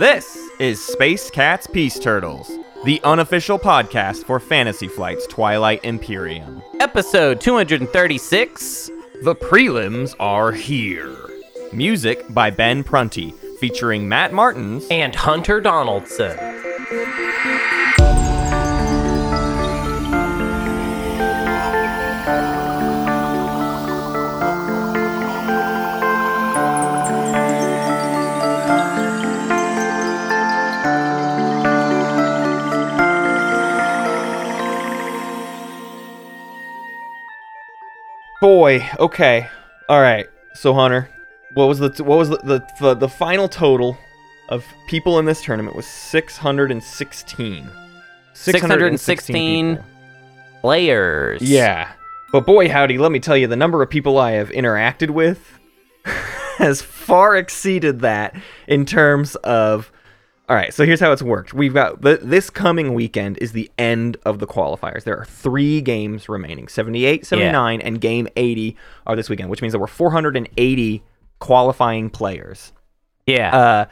This is Space Cats Peace Turtles, the unofficial podcast for Fantasy Flight's Twilight Imperium. Episode 236. The prelims are here. Music by Ben Prunty, featuring Matt Martins And Hunter Donaldson. Boy, okay. All right. So Hunter, what was the what was the the, the, the final total of people in this tournament was 616. 616 people. players. Yeah. But boy howdy, let me tell you the number of people I have interacted with has far exceeded that in terms of all right, so here's how it's worked. We've got th- this coming weekend is the end of the qualifiers. There are three games remaining 78, 79, and game 80 are this weekend, which means there were 480 qualifying players. Yeah. Uh,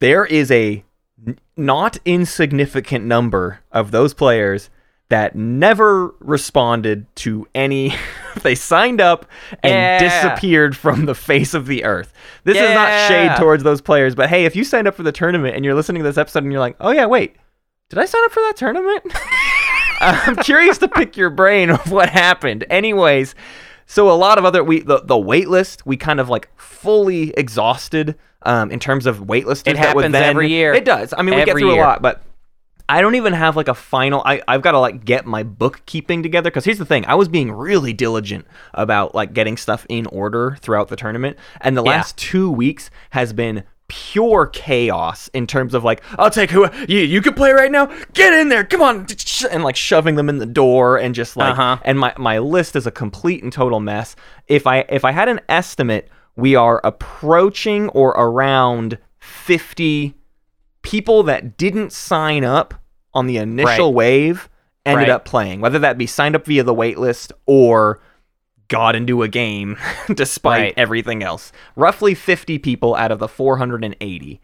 there is a n- not insignificant number of those players that never responded to any. they signed up and Yeah. disappeared from the face of the earth. This is not shade towards those players, but hey, if you signed up for the tournament and you're listening to this episode and you're like, oh yeah, wait, did I sign up for that tournament? I'm curious to pick your brain of what happened. Anyways, so a lot of other we the, the wait list we kind of like fully exhausted um, in terms of wait list. It happens every year. It does. I mean, we get through year. a lot, but I don't even have like a final. I I've got to like get my bookkeeping together because here's the thing: I was being really diligent about like getting stuff in order throughout the tournament, and the Yeah. last two weeks has been pure chaos in terms of like I'll take who you you can play right now get in there come on and like shoving them in the door and just like Uh-huh. and my my list is a complete and total mess if I if I had an estimate we are approaching or around 50 people that didn't sign up on the initial Right. wave ended Right. up playing, whether that be signed up via the waitlist or got into a game despite Right. everything else. Roughly 50 people out of the 480.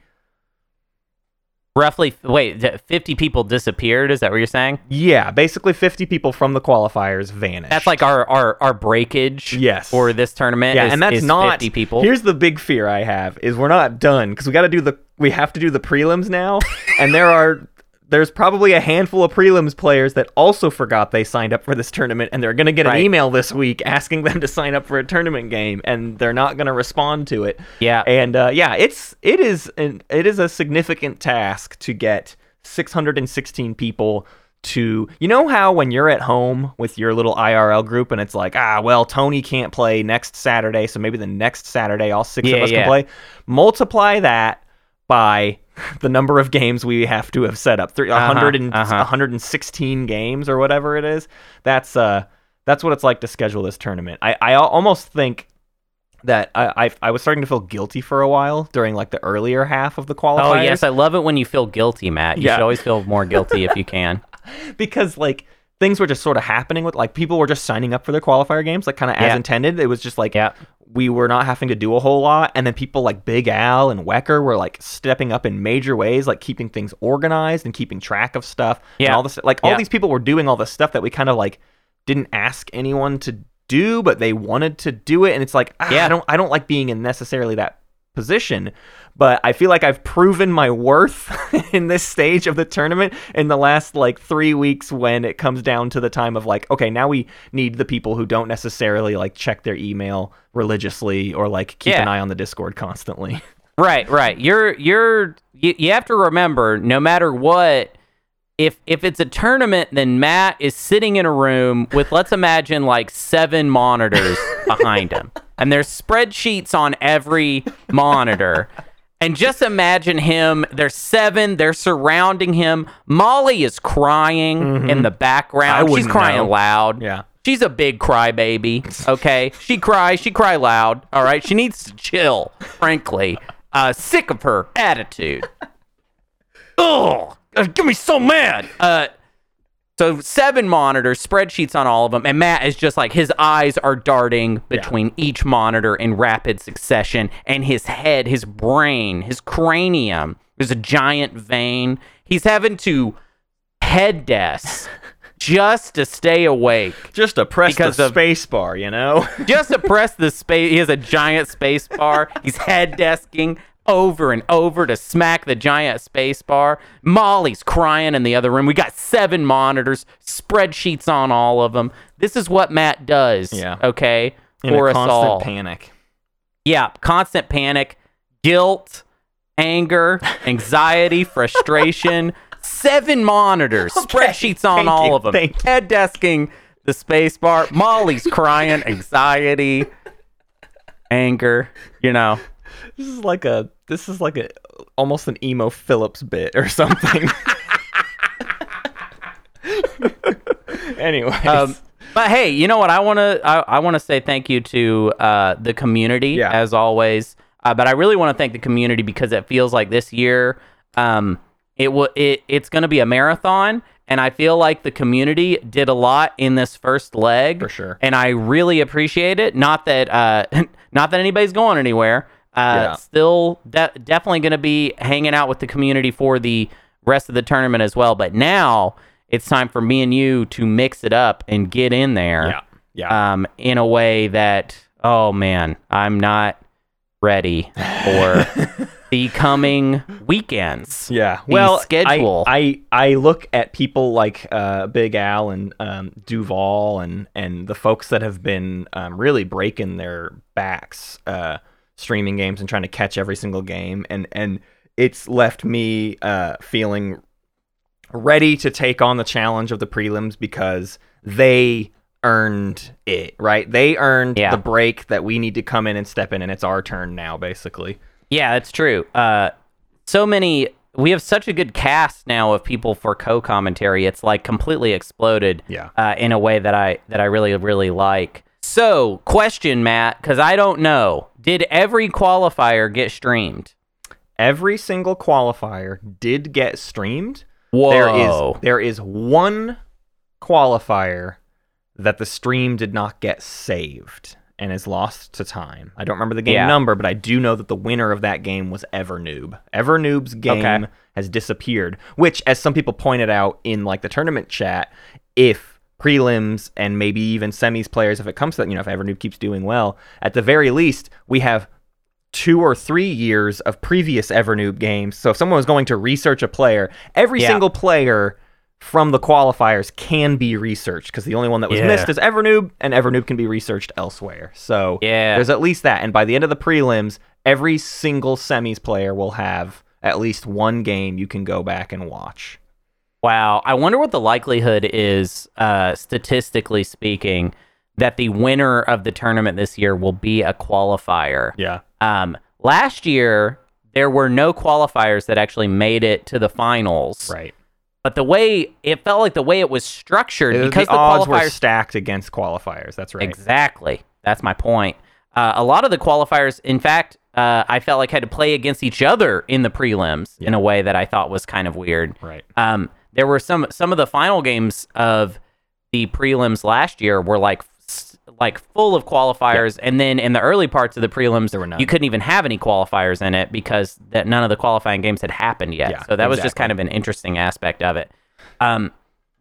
Roughly, wait, 50 people disappeared. Is that what you're saying? Yeah, basically 50 people from the qualifiers vanished. That's like our, our, our breakage Yes. for this tournament. yeah, is- and that's not 50 people. Here's the big fear I have is we're not done because we got to do the we have to do the prelims now, and there are there's probably a handful of prelims players that also forgot they signed up for this tournament, and they're gonna get an email this week asking them to sign up for a tournament game, and they're not gonna respond to it. Yeah. and uh, yeah, it's it is an, it is a significant task to get 616 people to you know how when you're at home with your little IRL group and it's like ah well Tony can't play next Saturday so maybe the next Saturday all six Yeah, of us yeah. can play multiply that by the number of games we have to have set up Three, Uh-huh, 100 and, uh-huh. 116 games or whatever it is that's uh that's what it's like to schedule this tournament I I almost think that I, I I was starting to feel guilty for a while during like the earlier half of the qualifiers oh, yes. I love it when you feel guilty, Matt. You Yeah. should always feel more guilty if you can. because like things were just sort of happening with like people were just signing up for their qualifier games like kind of as intended it was just like Yeah. We were not having to do a whole lot and then people like big al and wecker were like stepping up in major ways like keeping things organized and keeping track of stuff and Yeah. all this like all Yeah. these people were doing all this stuff that we kind of like didn't ask anyone to do but they wanted to do it and it's like ah, Yeah. i don't i don't like being in necessarily that position but i feel like i've proven my worth in this stage of the tournament in the last like three weeks when it comes down to the time of like okay now we need the people who don't necessarily like check their email religiously or like keep an eye on the discord constantly Right, right. You're you're you, you have to remember no matter what if if it's a tournament then Matt is sitting in a room with let's imagine like seven monitors behind him. And there's spreadsheets on every monitor. And just imagine him, there's seven, they're surrounding him. Molly is crying in the background. She's crying know. loud. yeah She's a big crybaby. Okay, she cries. She cry loud. All right, she needs to chill. Frankly, uh, sick of her attitude. Ugh, get me so mad. Uh, So seven monitors, spreadsheets on all of them, and Matt is just like his eyes are darting between each monitor in rapid succession, and his head, his brain, his cranium, there's a giant vein. He's having to head desk just to stay awake. Just to press Because the of- space bar, you know? just to press the space. He has a giant space bar. He's head desking over and over to smack the giant space bar. Molly's crying in the other room. We got seven monitors, spreadsheets on all of them. This is what Matt does. Yeah. Okay. In for a us constant all. panic. Yeah. Constant panic, guilt, anger, anxiety, frustration. Seven monitors, spreadsheets on Thank all you, of them. Head desking the space bar. Molly's crying, anxiety, anger. You know. This is like a this is like a almost an Emo Philips bit or something. anyway. Um, but hey, you know what? I want to I, I want to say thank you to uh, the community Yeah. as always. Uh, but I really want to thank the community because it feels like this year um, it will it it's going to be a marathon, and I feel like the community did a lot in this first leg For sure. and I really appreciate it. Not that uh, not that anybody's going anywhere. Uh, Yeah. Still, de- definitely going to be hanging out with the community for the rest of the tournament as well. But now it's time for me and you to mix it up and get in there. yeah. Yeah. Um, in a way that oh man, I'm not ready for the coming weekends. Yeah. Well, schedule. I, I I look at people like uh, Big Al and um, Duval and and the folks that have been um, really breaking their backs uh, streaming games and trying to catch every single game and and it's left me uh, feeling ready to take on the challenge of the prelims because they earned it right they earned Yeah. the break that we need to come in and step in and it's our turn now basically Yeah, that's true. Uh, so many. We have such a good cast now of people for co-commentary. It's like completely exploded. Yeah. Uh, in a way that I that I really really like. So, question, Matt, because I don't know. Did every qualifier get streamed? every single qualifier did get streamed Whoa. There is there is one qualifier that the stream did not get saved and is lost to time. I don't remember the game Yeah. number, but I do know that the winner of that game was Evernoob. Evernoob's game Okay. has disappeared, which as some people pointed out in like the tournament chat, if prelims and maybe even semis players if it comes to that, you know, if Evernoob keeps doing well, at the very least, we have two or three years of previous Evernoob games. So if someone was going to research a player, every Yeah. single player from the qualifiers can be researched because the only one that was Yeah. missed is Evernoob, and Evernoob can be researched elsewhere. So Yeah. there's at least that. And by the end of the prelims, every single semis player will have at least one game you can go back and watch. Wow. I wonder what the likelihood is, uh, statistically speaking, that the winner of the tournament this year will be a qualifier. Yeah. Um, last year, there were no qualifiers that actually made it to the finals. Right. But the way it felt like the way it was structured, because the, the, odds were stacked against qualifiers. That's right. exactly. That's my point. Uh, a lot of the qualifiers, in fact, uh, I felt like had to play against each other in the prelims in a way that I thought was kind of weird. Right. Um, there were some some of the final games of the prelims last year were like like full of qualifiers, and then in the early parts of the prelims, There were none. you couldn't even have any qualifiers in it because that none of the qualifying games had happened yet. Yeah, so that was just kind of an interesting aspect of it. Um,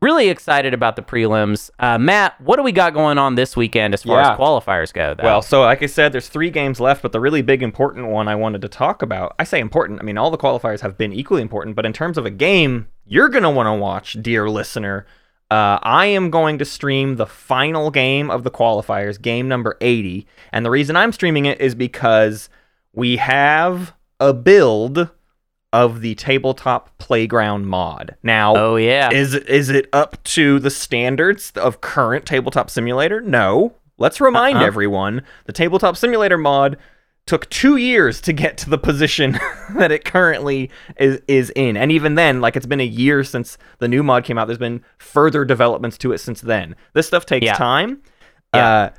really excited about the prelims. Uh, Matt, what do we got going on this weekend as far Yeah. as qualifiers go? Though? Well, so like I said, there's three games left, but the really big important one I wanted to talk about. I say important. I mean, all the qualifiers have been equally important, but in terms of a game you're gonna want to watch, dear listener, uh, I am going to stream the final game of the qualifiers, game number 80, and the reason I'm streaming it is because we have a build of the tabletop playground mod. Now, oh yeah, is is it up to the standards of current tabletop simulator? No. Let's remind Uh-uh. everyone the tabletop simulator mod took two years to get to the position that it currently is is in, and even then, like it's been a year since the new mod came out. There's been further developments to it since then. This stuff takes Yeah. time. Yeah. Uh,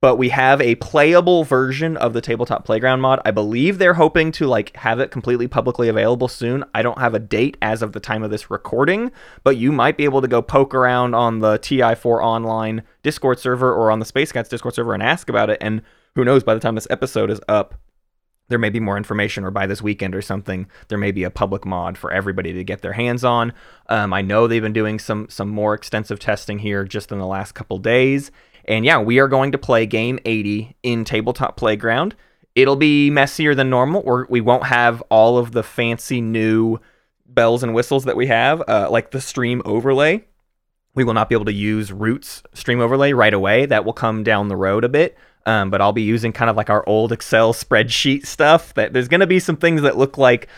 but we have a playable version of the tabletop playground mod. I believe they're hoping to like have it completely publicly available soon. I don't have a date as of the time of this recording, but you might be able to go poke around on the TI4 online Discord server or on the Space Cats Discord server and ask about it. And who knows, by the time this episode is up, there may be more information, or by this weekend or something, there may be a public mod for everybody to get their hands on. Um, I know they've been doing some some more extensive testing here just in the last couple days, and yeah, we are going to play game 80 in Tabletop Playground. It'll be messier than normal, or we won't have all of the fancy new bells and whistles that we have, uh, like the stream overlay. We will not be able to use Roots stream overlay right away. That will come down the road a bit. Um, but I'll be using kind of like our old Excel spreadsheet stuff. That there's going to be some things that look like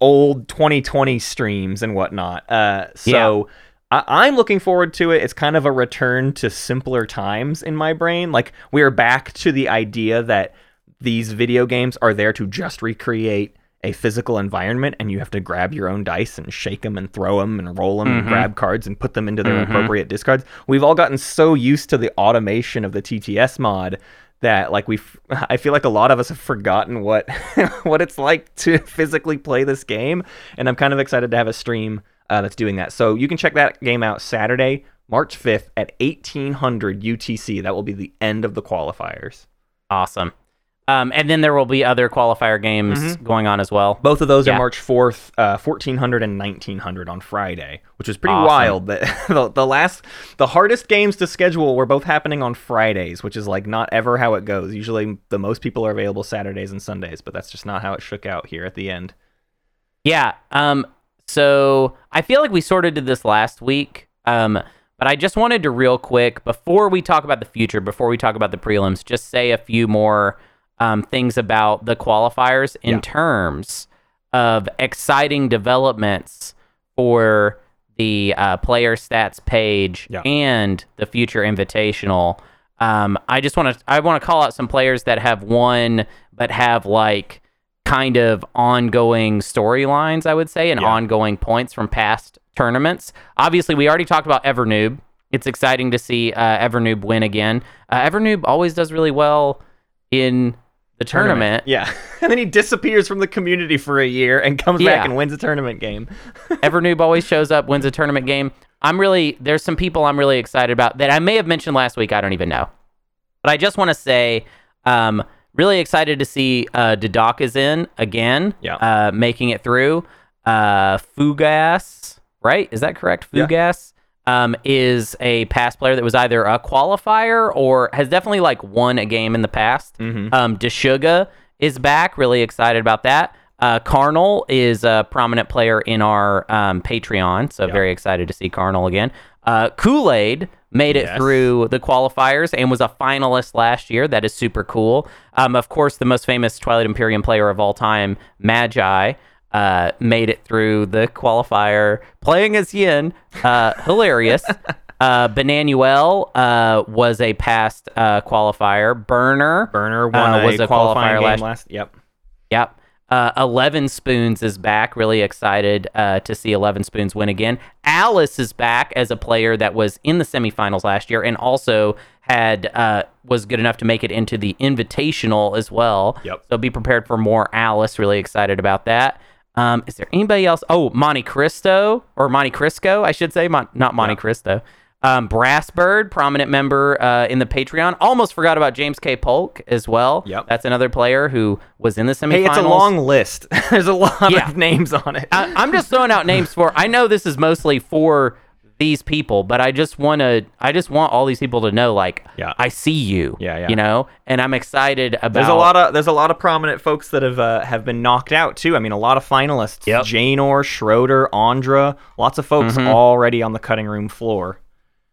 old 2020 streams and whatnot. Uh, so I- I'm looking forward to it. It's kind of a return to simpler times in my brain. Like we are back to the idea that these video games are there to just recreate a physical environment and you have to grab your own dice and shake them and throw them and roll them and grab cards and put them into their appropriate discards. We've all gotten so used to the automation of the TTS mod that like we I feel like a lot of us have forgotten what what it's like to physically play this game and I'm kind of excited to have a stream uh, that's doing that. So you can check that game out Saturday, March 5th at 1800 UTC. That will be the end of the qualifiers. Awesome. Um, and then there will be other qualifier games going on as well. Both of those Yeah. are March 4th, uh, 1400 and 1900 on Friday, which is pretty Awesome. wild. That the, the last, the hardest games to schedule were both happening on Fridays, which is like not ever how it goes. Usually the most people are available Saturdays and Sundays, but that's just not how it shook out here at the end. Yeah. Um. So I feel like we sort of did this last week. Um. But I just wanted to real quick before we talk about the future, before we talk about the prelims, just say a few more um, things about the qualifiers in Yeah. terms of exciting developments for the uh, player stats page Yeah. and the future invitational. Um, I just want to I want to call out some players that have won but have like kind of ongoing storylines, I would say, and Yeah. ongoing points from past tournaments. Obviously, we already talked about Evernoob. It's exciting to see uh, Evernoob win again. Uh, Evernoob always does really well in the tournament. Yeah. and then he disappears from the community for a year and comes Yeah. back and wins a tournament game. Evernoob always shows up, wins a tournament game. I'm really there's some people I'm really excited about that I may have mentioned last week. I don't even know, but I just want to say, um, really excited to see uh, Dadak is in again. Yeah. uh, making it through. Uh, Fugas, right? Is that correct? Yeah. Um, is a past player that was either a qualifier or has definitely like won a game in the past. Mhm. Um, Deshuga is back. Really excited about that. Uh, Carnal is a prominent player in our um, Patreon, so Yeah. very excited to see Carnal again. Uh, Kool Aid made it through the qualifiers and was a finalist last year. That is super cool. Um, of course, the most famous Twilight Imperium player of all time, Magi, uh, made it through the qualifier playing as Yin. Uh, hilarious. Uh, Benanuel uh, was a past uh, qualifier. Burner Burner won Uh, a was a qualifying qualifier game last- last. Yep. Yep. Uh, Eleven Spoons is back. Really excited uh, to see Eleven Spoons win again. Alice is back as a player that was in the semifinals last year and also had uh, was good enough to make it into the Invitational as well. Yep. So be prepared for more Alice. Really excited about that. Um, is there anybody else? Oh, Monte Cristo or Monte Crisco, I should say, Mon- not Monte Yeah. Cristo. Um, Brassbird, prominent member uh, in the Patreon. Almost forgot about James K. Polk as well. Yep. That's another player who was in the semifinals. Hey, it's a long list. There's a lot Yeah. of names on it. I, I'm just throwing out names for. I know this is mostly for these people, but I just want to. I just want all these people to know, like, Yeah. I see you. Yeah, yeah. You know, and I'm excited about. There's a lot of there's a lot of prominent folks that have uh, have been knocked out too. I mean, a lot of finalists: Yep. Janor, Schroeder, Andra. Lots of folks Mhm. already on the cutting room floor.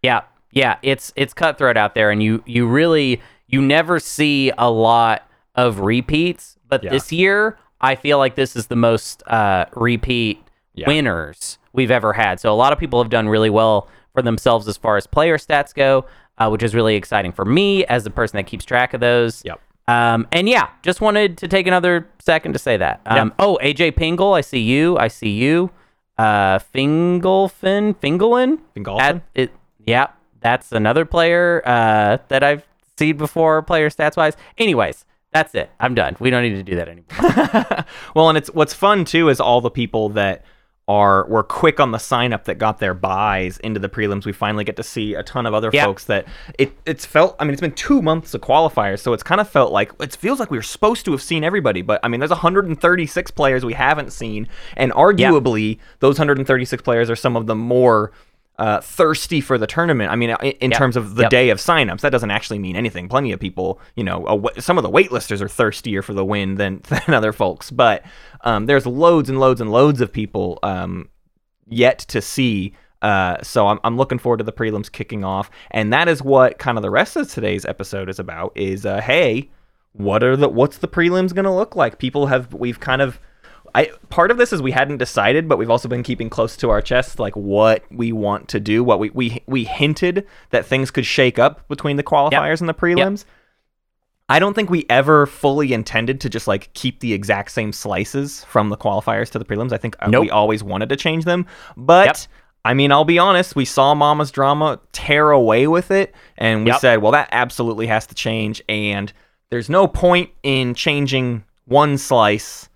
Yeah, yeah, it's it's cutthroat out there, and you you really you never see a lot of repeats. But Yeah. this year, I feel like this is the most uh, repeat Yeah. winners we've ever had. So a lot of people have done really well for themselves as far as player stats go, uh, which is really exciting for me as the person that keeps track of those. Yep. Um, and yeah, just wanted to take another second to say that. Um, Oh, AJ Pingle, I see you. I see you. Uh, Fingelfin, Fingelin. That- it, yeah, that's another player uh, that I've seen before player stats wise. Anyways, that's it. I'm done. We don't need to do that anymore. well, and it's what's fun too is all the people that are were quick on the sign up that got their buys into the prelims. We finally get to see a ton of other Yep. folks that it it's felt. I mean, it's been two months of qualifiers, so it's kind of felt like it feels like we were supposed to have seen everybody. But I mean, there's 136 players we haven't seen, and arguably those 136 players are some of the more uh, thirsty for the tournament. I mean, in, in Yep. terms of the Yep. day of signups, that doesn't actually mean anything. Plenty of people, you know, a wa- some of the waitlisters are thirstier for the win than, than other folks. But um, there's loads and loads and loads of people um, yet to see. Uh, so I'm, I'm looking forward to the prelims kicking off, and that is what kind of the rest of today's episode is about. Is uh, hey, what are the what's the prelims going to look like? People have we've kind of I part of this is we hadn't decided, but we've also been keeping close to our chest like what we want to do. What we we we hinted that things could shake up between the qualifiers and the prelims. I don't think we ever fully intended to just like keep the exact same slices from the qualifiers to the prelims. I think uh, Nope. we always wanted to change them, but. Yep. I mean, I'll be honest. We saw Mama's drama tear away with it, and we Yep. said, "Well, that absolutely has to change." And there's no point in changing one slice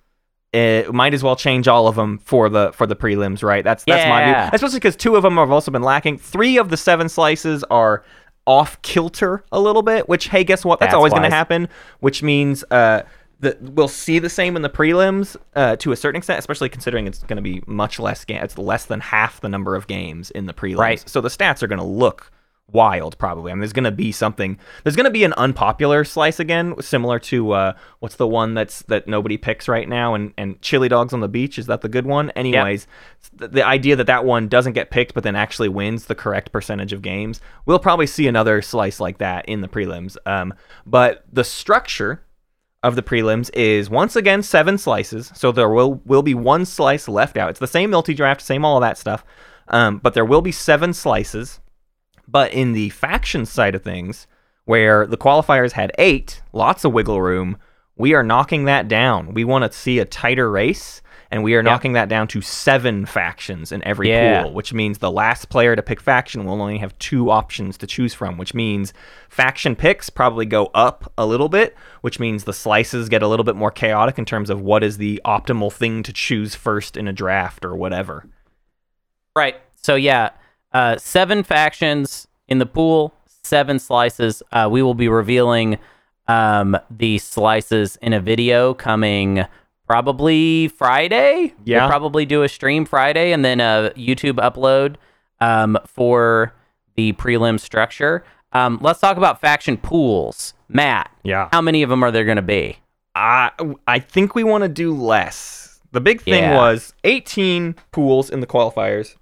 it might as well change all of them for the for the prelims, right? That's that's my view. Especially because two of them have also been lacking. Three of the seven slices are off kilter a little bit. Which hey, guess what? That's, That's always going to happen. Which means uh, that we'll see the same in the prelims uh, to a certain extent, especially considering it's going to be much less game. It's less than half the number of games in the prelims. Right. So the stats are going to look wild probably. I mean, there's going to be something. There's going to be an unpopular slice again, similar to uh, what's the one that's that nobody picks right now, and and chili dogs on the beach. Is that the good one? Anyways, the, the idea that that one doesn't get picked, but then actually wins the correct percentage of games. We'll probably see another slice like that in the prelims. Um, but the structure of the prelims is once again seven slices. So there will will be one slice left out. It's the same multi draft, same all of that stuff. Um, but there will be seven slices. But in the faction side of things, where the qualifiers had eight, lots of wiggle room, we are knocking that down. We want to see a tighter race, and we are knocking that down to seven factions in every Yeah. pool, which means the last player to pick faction will only have two options to choose from, which means faction picks probably go up a little bit, which means the slices get a little bit more chaotic in terms of what is the optimal thing to choose first in a draft or whatever. Right. So yeah, uh, seven factions in the pool, seven slices. Uh, we will be revealing um, the slices in a video coming probably Friday. Yeah. We'll probably do a stream Friday and then a YouTube upload um, for the prelim structure. Um, let's talk about faction pools. Matt, Yeah. how many of them are there going to be? I I think we want to do less. The big thing Yeah. was 18 pools in the qualifiers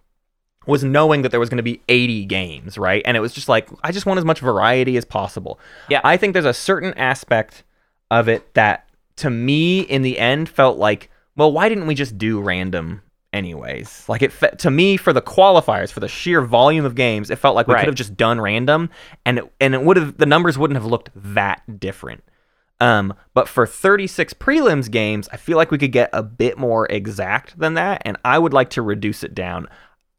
was knowing that there was going to be 80 games, right? And it was just like I just want as much variety as possible. Yeah. I think there's a certain aspect of it that to me in the end felt like, well, why didn't we just do random anyways? Like it fe- to me for the qualifiers for the sheer volume of games, it felt like we Right. could have just done random and it, and it would have the numbers wouldn't have looked that different. Um, but for 36 prelims games, I feel like we could get a bit more exact than that, and I would like to reduce it down.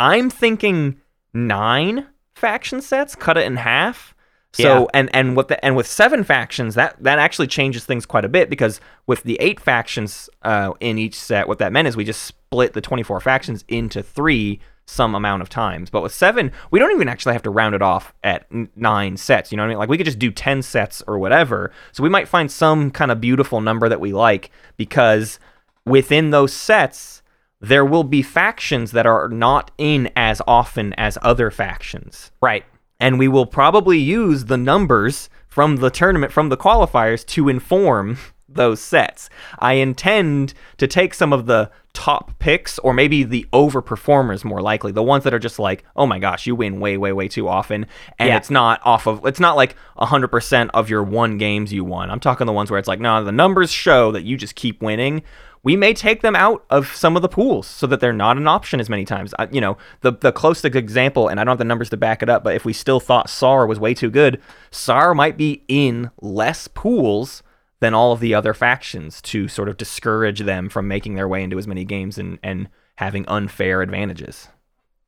I'm thinking nine faction sets, cut it in half. So Yeah. and and with the and with seven factions, that that actually changes things quite a bit because with the eight factions uh, in each set, what that meant is we just split the 24 factions into three some amount of times. But with seven, we don't even actually have to round it off at nine sets. You know what I mean? Like we could just do 10 sets or whatever. So we might find some kind of beautiful number that we like because within those sets, there will be factions that are not in as often as other factions Right. and we will probably use the numbers from the tournament from the qualifiers to inform those sets. I intend to take some of the top picks or maybe the overperformers more likely, the ones that are just like, "Oh my gosh, you win way way way too often." And Yeah. it's not off of it's not like 100% of your one games you won. I'm talking the ones where it's like, "No, the numbers show that you just keep winning." we may take them out of some of the pools so that they're not an option as many times. I, you know, the the closest example, and I don't have the numbers to back it up, but if we still thought SAR was way too good, SAR might be in less pools than all of the other factions to sort of discourage them from making their way into as many games and, and having unfair advantages.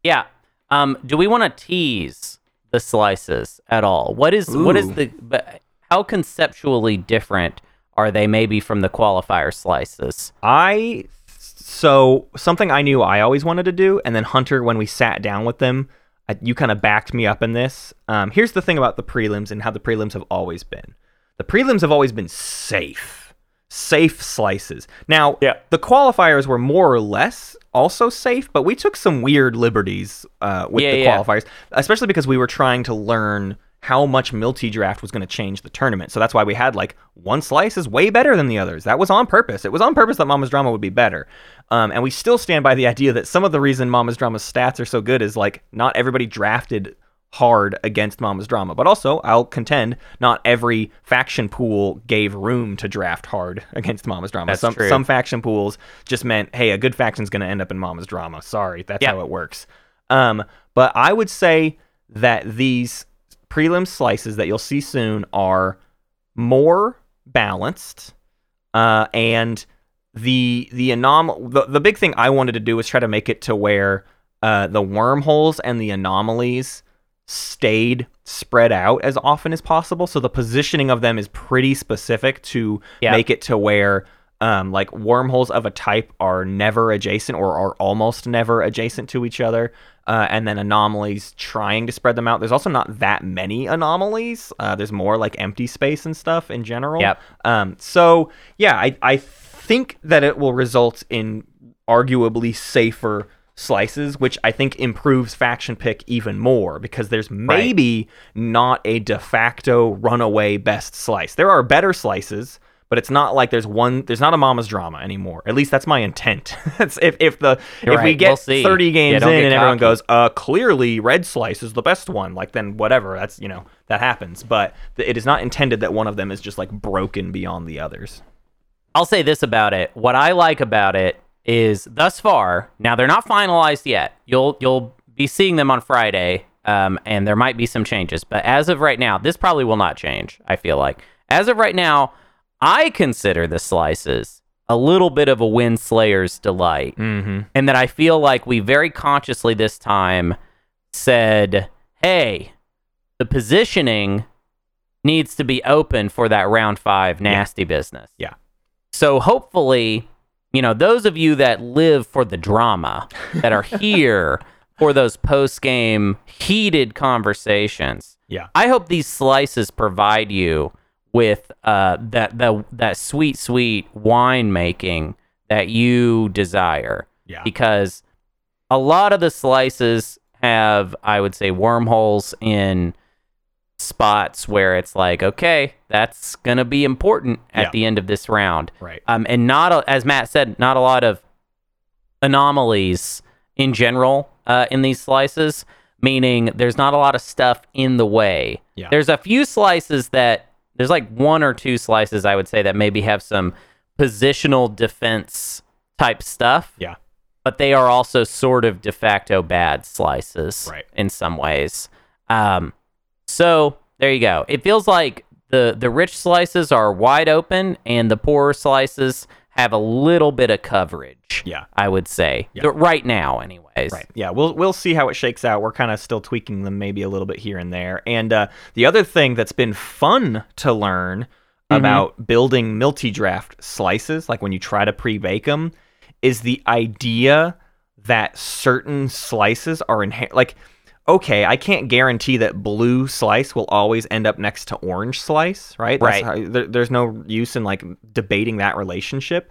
Yeah. Um, do we want to tease the slices at all? What is what is the? But how conceptually different are they maybe from the qualifier slices? I so something I knew I always wanted to do, and then Hunter, when we sat down with them, I, you kind of backed me up in this. Um, here's the thing about the prelims and how the prelims have always been. The prelims have always been safe, safe slices. Now, Yeah. the qualifiers were more or less also safe, but we took some weird liberties uh, with Yeah, the yeah. qualifiers, especially because we were trying to learn how much multi draft was going to change the tournament. So that's why we had like one slice is way better than the others. That was on purpose. It was on purpose that Mama's Drama would be better. Um, and we still stand by the idea that some of the reason Mama's Drama's stats are so good is like not everybody drafted hard against Mama's Drama, but also I'll contend not every faction pool gave room to draft hard against Mama's Drama. That's some true. some faction pools just meant, hey, a good faction's going to end up in Mama's Drama. Sorry, that's how it works. Um, but I would say that these prelim slices that you'll see soon are more balanced, uh, and the the anom the, the big thing I wanted to do was try to make it to where uh, the wormholes and the anomalies stayed spread out as often as possible. So the positioning of them is pretty specific to Yeah. make it to where um, like wormholes of a type are never adjacent or are almost never adjacent to each other. Uh, and then anomalies trying to spread them out. There's also not that many anomalies. Uh, there's more like empty space and stuff in general. Yep. Um, so yeah, I, I think that it will result in arguably safer slices, which I think improves faction pick even more because there's maybe not a de facto runaway best slice. There are better slices, but it's not like there's one. There's not a mama's drama anymore. At least that's my intent. If if the You're if we get We'll 30 games don't in and everyone goes, uh, clearly red slice is the best one. Like then whatever. That's you know that happens. But it is not intended that one of them is just like broken beyond the others. I'll say this about it. What I like about it is thus far. Now they're not finalized yet. You'll you'll be seeing them on Friday, um, and there might be some changes. But as of right now, this probably will not change. I feel like as of right now, I consider the slices a little bit of a win slayer's delight, Mm-hmm. and that I feel like we very consciously this time said, "Hey, the positioning." Needs to be open for that round five nasty business. Yeah. So hopefully, you know, those of you that live for the drama, that are here for those post game heated conversations, Yeah. I hope these slices provide you with uh, that that that sweet, sweet wine making that you desire. Yeah. Because a lot of the slices have, I would say, wormholes in spots where it's like, okay, that's gonna be important at Yeah. the end of this round. Right. Um, and not a, as Matt said, not a lot of anomalies in general uh, in these slices. Meaning, there's not a lot of stuff in the way. Yeah. There's a few slices that there's like one or two slices I would say that maybe have some positional defense type stuff Yeah. but they are also sort of de facto bad slices Right. in some ways. Um, so there you go. It feels like the the rich slices are wide open, and the poorer slices have a little bit of coverage. Yeah. I would say Yeah. Right now, anyways. Right. Yeah. We'll we'll see how it shakes out. We're kind of still tweaking them maybe a little bit here and there. And uh, the other thing that's been fun to learn Mm-hmm. about building multi draft slices, like when you try to pre bake them, is the idea that certain slices are inherent. Like, okay, I can't guarantee that blue slice will always end up next to orange slice, right? Right. how- there, there's no use in like debating that relationship.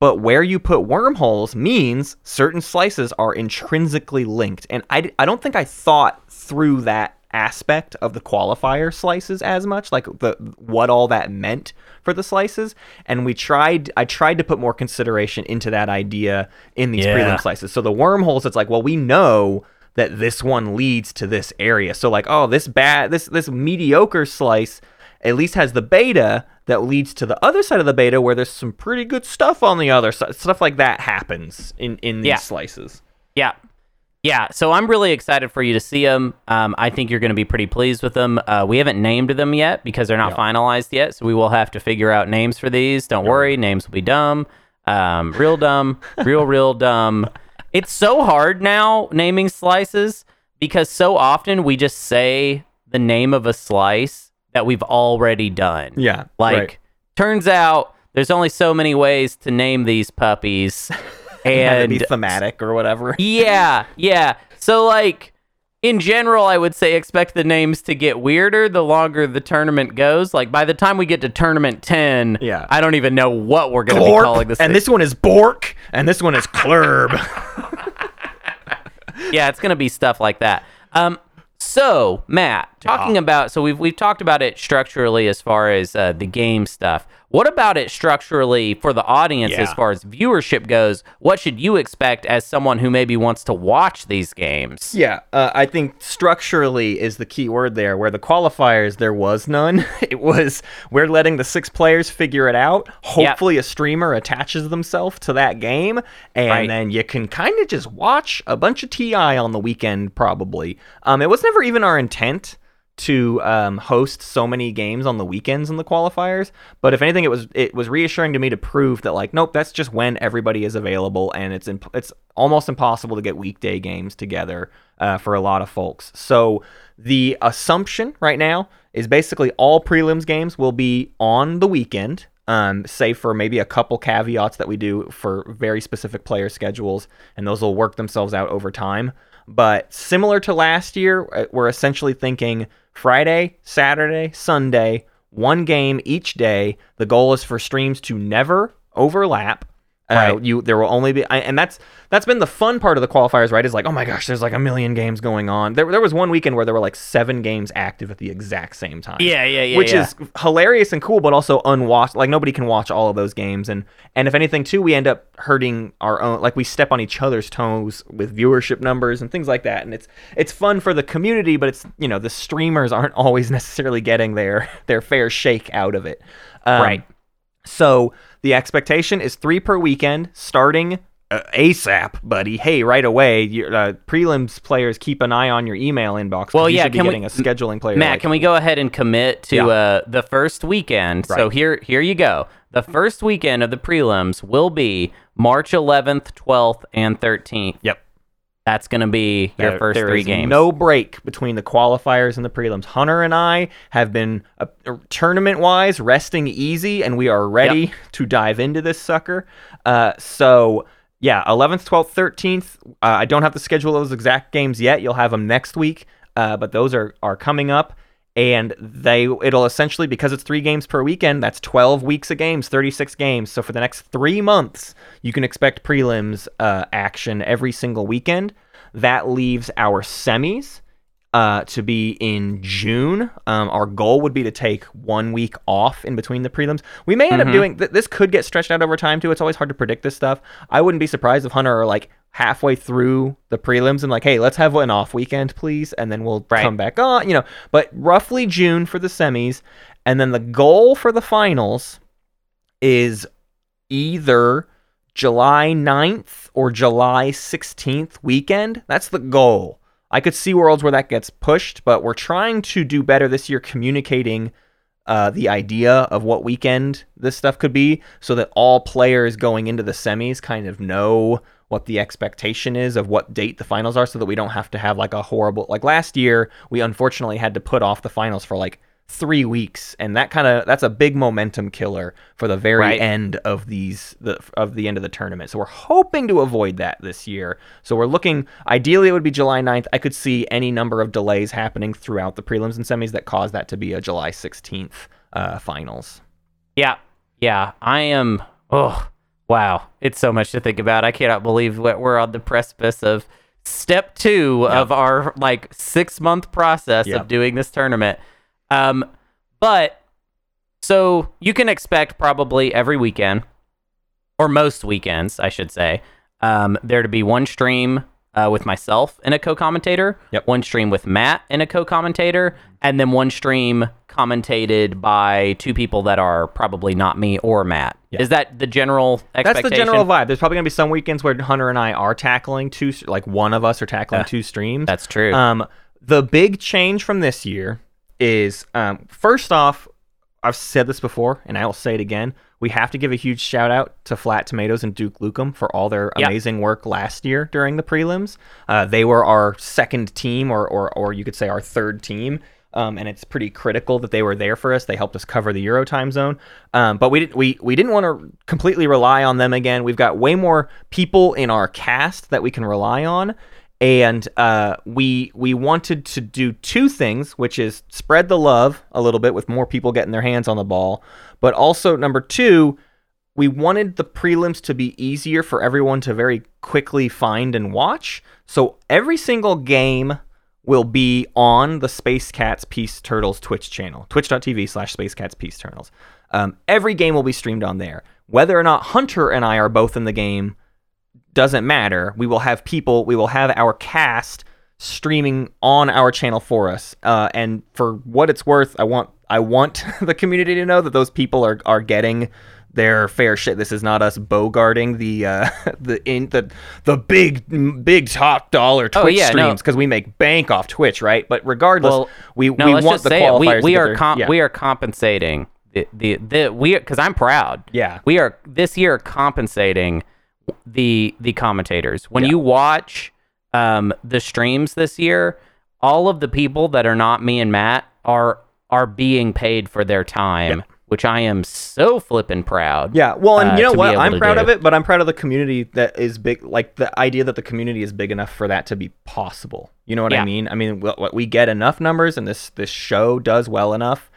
But where you put wormholes means certain slices are intrinsically linked. And I, I don't think I thought through that aspect of the qualifier slices as much, like the what all that meant for the slices. And we tried I tried to put more consideration into that idea in these Yeah. prelim slices. So the wormholes, it's like, well, we know that this one leads to this area. So like, oh, this bad this this mediocre slice at least has the beta that leads to the other side of the beta where there's some pretty good stuff on the other side. Stuff like that happens in in these Yeah. slices. Yeah. Yeah, so I'm really excited for you to see them. Um, I think you're going to be pretty pleased with them. Uh, we haven't named them yet because they're not finalized yet, so we will have to figure out names for these. Don't worry, names will be dumb, um, real dumb, real real dumb. It's so hard now naming slices because so often we just say the name of a slice that we've already done. Yeah, Like, right. turns out there's only so many ways to name these puppies. And be thematic or whatever. yeah, yeah. So like in general, I would say expect the names to get weirder the longer the tournament goes. Like by the time we get to tournament ten, Yeah. I don't even know what we're gonna be Glorp, calling this. and thing. this one is Bork, and this one is Klurb. yeah, it's gonna be stuff like that. Um, so Matt, talking about so we've we've talked about it structurally as far as uh, the game stuff. What about it structurally for the audience as far as viewership goes? What should you expect as someone who maybe wants to watch these games? Yeah, uh, I think structurally is the key word there. Where the qualifiers, there was none. It was we're letting the six players figure it out. Hopefully, a streamer attaches themselves to that game, and Right. then you can kind of just watch a bunch of TI on the weekend. Probably, um, it was never even our intent to um, host so many games on the weekends in the qualifiers. But if anything, it was it was reassuring to me to prove that like, nope, that's just when everybody is available, and it's imp- it's almost impossible to get weekday games together uh, for a lot of folks. So the assumption right now is basically all prelims games will be on the weekend. Um, save for maybe a couple caveats that we do for very specific player schedules, and those will work themselves out over time. But similar to last year, uh, we're essentially thinking Friday, Saturday, Sunday, one game each day. The goal is for streams to never overlap. Uh, Right. you there will only be I- and that's that's been the fun part of the qualifiers right is like oh my gosh there's like a million games going on there, there was one weekend where there were like seven games active at the exact same time Yeah, yeah, yeah, which yeah. is hilarious and cool but also unwatched like nobody can watch all of those games and and if anything too we end up hurting our own like we step on each other's toes with viewership numbers and things like that and it's it's fun for the community but it's you know the streamers aren't always necessarily getting their their fair shake out of it Um, Right. so the expectation is three per weekend, starting uh, ASAP, buddy. Hey, right away. Your uh, prelims players keep an eye on your email inbox. Well, you yeah, should be can we- getting a scheduling player. Matt, like- can we go ahead and commit to Yeah. uh, the first weekend? So here, here you go. The first weekend of the prelims will be March 11th, 12th, and 13th. Yep. That's going to be your There- first there three games. No break between the qualifiers and the prelims. Hunter and I have been uh, tournament wise resting easy, and we are ready to dive into this sucker. Uh, so yeah, 11th, 12th, 13th. Uh, I don't have to schedule those exact games yet. You'll have them next week, uh, but those are are coming up. And they it'll essentially because it's three games per weekend. That's 12 weeks of games, 36 games. So for the next three months, you can expect prelims uh, action every single weekend. That leaves our semis uh, to be in June. Um, our goal would be to take one week off in between the prelims. We may end up doing th- this. Could get stretched out over time too. It's always hard to predict this stuff. I wouldn't be surprised if Hunter are like halfway through the prelims and like, hey, let's have an off weekend, please, and then we'll Right. come back on. You know, but roughly June for the semis, and then the goal for the finals is either July 9th or July 16th weekend. That's the goal. I could see worlds where that gets pushed, but we're trying to do better this year communicating uh, the idea of what weekend this stuff could be so that all players going into the semis kind of know what the expectation is of what date the finals are so that we don't have to have like a horrible like last year we unfortunately had to put off the finals for like three weeks and that kind of that's a big momentum killer for the very Right. end of these the of the end of the tournament so we're hoping to avoid that this year so we're looking ideally it would be july 9th i could see any number of delays happening throughout the prelims and semis that cause that to be a july 16th uh, finals Yeah, yeah. I am. Oh, wow. It's so much to think about. I cannot believe that we're on the precipice of step two of our like six month process Yep. of doing this tournament. Um, but so you can expect probably every weekend, or most weekends, I should say, um, there to be one stream uh, with myself and a co-commentator, Yep. one stream with Matt and a co-commentator, and then one stream commentated by two people that are probably not me or Matt. Yeah. Is that the general expectation? That's the general vibe. There's probably gonna be some weekends where Hunter and I are tackling two, like one of us are tackling two streams. That's true. Um, the big change from this year is um, first off, I've said this before, and I will say it again. We have to give a huge shout out to Flat Tomatoes and Duke Lukem for all their Yeah. amazing work last year during the prelims. Uh, they were our second team, or, or or you could say our third team. Um, and it's pretty critical that they were there for us. They helped us cover the Euro time zone, um, but we didn't we we didn't want to completely rely on them again. We've got way more people in our cast that we can rely on, and uh, we we wanted to do two things, which is spread the love a little bit with more people getting their hands on the ball, but also number two, we wanted the prelims to be easier for everyone to very quickly find and watch. So every single game will be on the Space Cats Peace Turtles Twitch channel, twitch.tv slash Space Cats Peace Turtles. Um, every game will be streamed on there. Whether or not Hunter and I are both in the game doesn't matter. We will have people, we will have our cast streaming on our channel for us. Uh, and for what it's worth, I want I want the community to know that those people are are getting their fair shit. This is not us bogarting the uh, the in the the big big top dollar Twitch Oh, yeah, streams because we make bank off Twitch, right? But regardless, Well, we No, we want the qualifiers. We, we are com- yeah. we are compensating the the, the we because I'm proud. Yeah. we are this year compensating the the commentators. When Yeah. you watch um, the streams this year, all of the people that are not me and Matt are are being paid for their time, which I am so flippin' proud. Yeah, well, and uh, you know what? I'm proud do. of it, but I'm proud of the community that is big. Like the idea that the community is big enough for that to be possible. You know what I mean? I mean, we, we get enough numbers, and this this show does well enough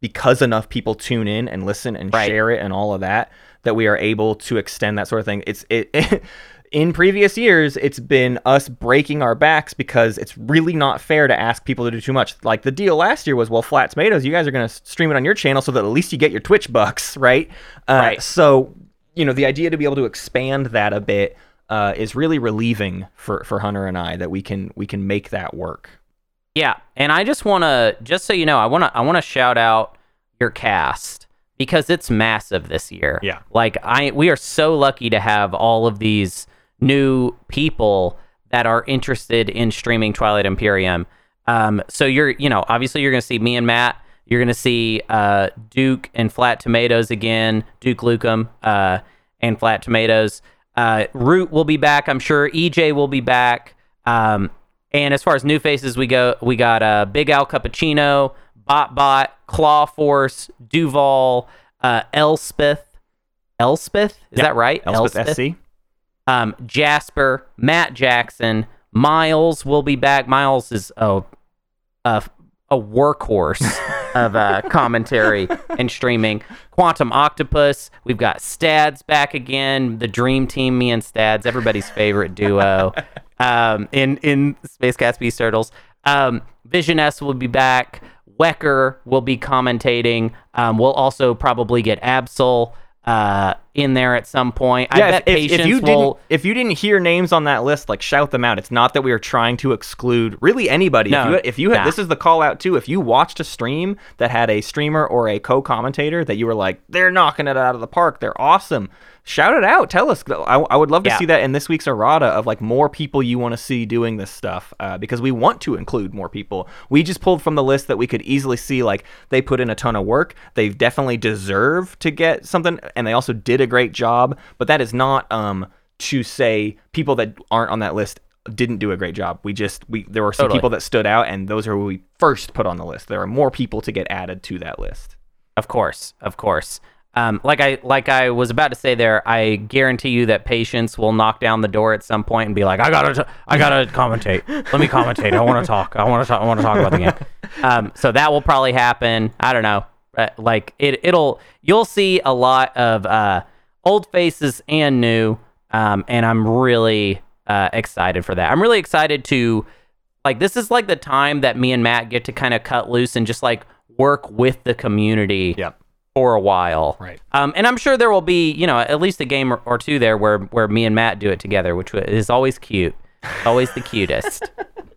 because enough people tune in and listen and Right. share it and all of that that we are able to extend that sort of thing. It's it. In previous years, it's been us breaking our backs because it's really not fair to ask people to do too much. Like the deal last year was, well, Flat Tomatoes, you guys are going to stream it on your channel so that at least you get your Twitch bucks, right? Uh, Right. So, you know, the idea to be able to expand that a bit uh, is really relieving for for Hunter and I that we can we can make that work. Yeah, and I just want to just so you know, I want to I want to shout out your cast because it's massive this year. Yeah. Like I we are so lucky to have all of these new people that are interested in streaming Twilight Imperium. Um so you're, you know, obviously you're going to see me and Matt, you're going to see uh Duke and Flat Tomatoes again, Duke Lukem uh and Flat Tomatoes. Uh Root will be back, I'm sure. EJ will be back. Um and as far as new faces we go, we got uh, Big Al Cappuccino, Bot Bot, Claw Force, Duval, uh, Elspeth. Elspeth? Is Yeah, that right? Elspeth, SC. Um, Jasper, Matt Jackson, Miles will be back. Miles is a a, a workhorse of uh, commentary and streaming. Quantum Octopus. We've got Stads back again. The Dream Team, me and Stads, everybody's favorite duo. Um, in in Space Cats Peace Turtles. Um, Vision S will be back. Wecker will be commentating. Um, we'll also probably get Absol uh, in there at some point. I yeah, bet if, if, Patience if you will. didn't if you didn't hear names on that list, like shout them out. It's not that we are trying to exclude really anybody. No, if you if you had nah. this is the call out too. If you watched a stream that had a streamer or a co-commentator that you were like, they're knocking it out of the park. They're awesome. Shout it out. Tell us. I, I would love to Yeah. see that in this week's errata of like more people you want to see doing this stuff uh, because we want to include more people. We just pulled from the list that we could easily see like they put in a ton of work. They definitely deserve to get something, and they also did a great job. But that is not um to say people that aren't on that list didn't do a great job. We just we there were some Totally. people that stood out, and those are who we first put on the list. There are more people to get added to that list. Of course, of course. Um, like I like I was about to say there, I guarantee you that patience will knock down the door at some point and be like, "I gotta, t- I gotta commentate. Let me commentate. I want to talk. I want to talk. I want to talk about the game." Um, so that will probably happen. I don't know. Uh, like it, it'll. You'll see a lot of uh, old faces and new, um, and I'm really uh, excited for that. I'm really excited to like this is like the time that me and Matt get to kind of cut loose and just like work with the community Yep. for a while. Right. Um, and I'm sure there will be, you know, at least a game or, or two there where where me and Matt do it together, which is always cute, always the cutest.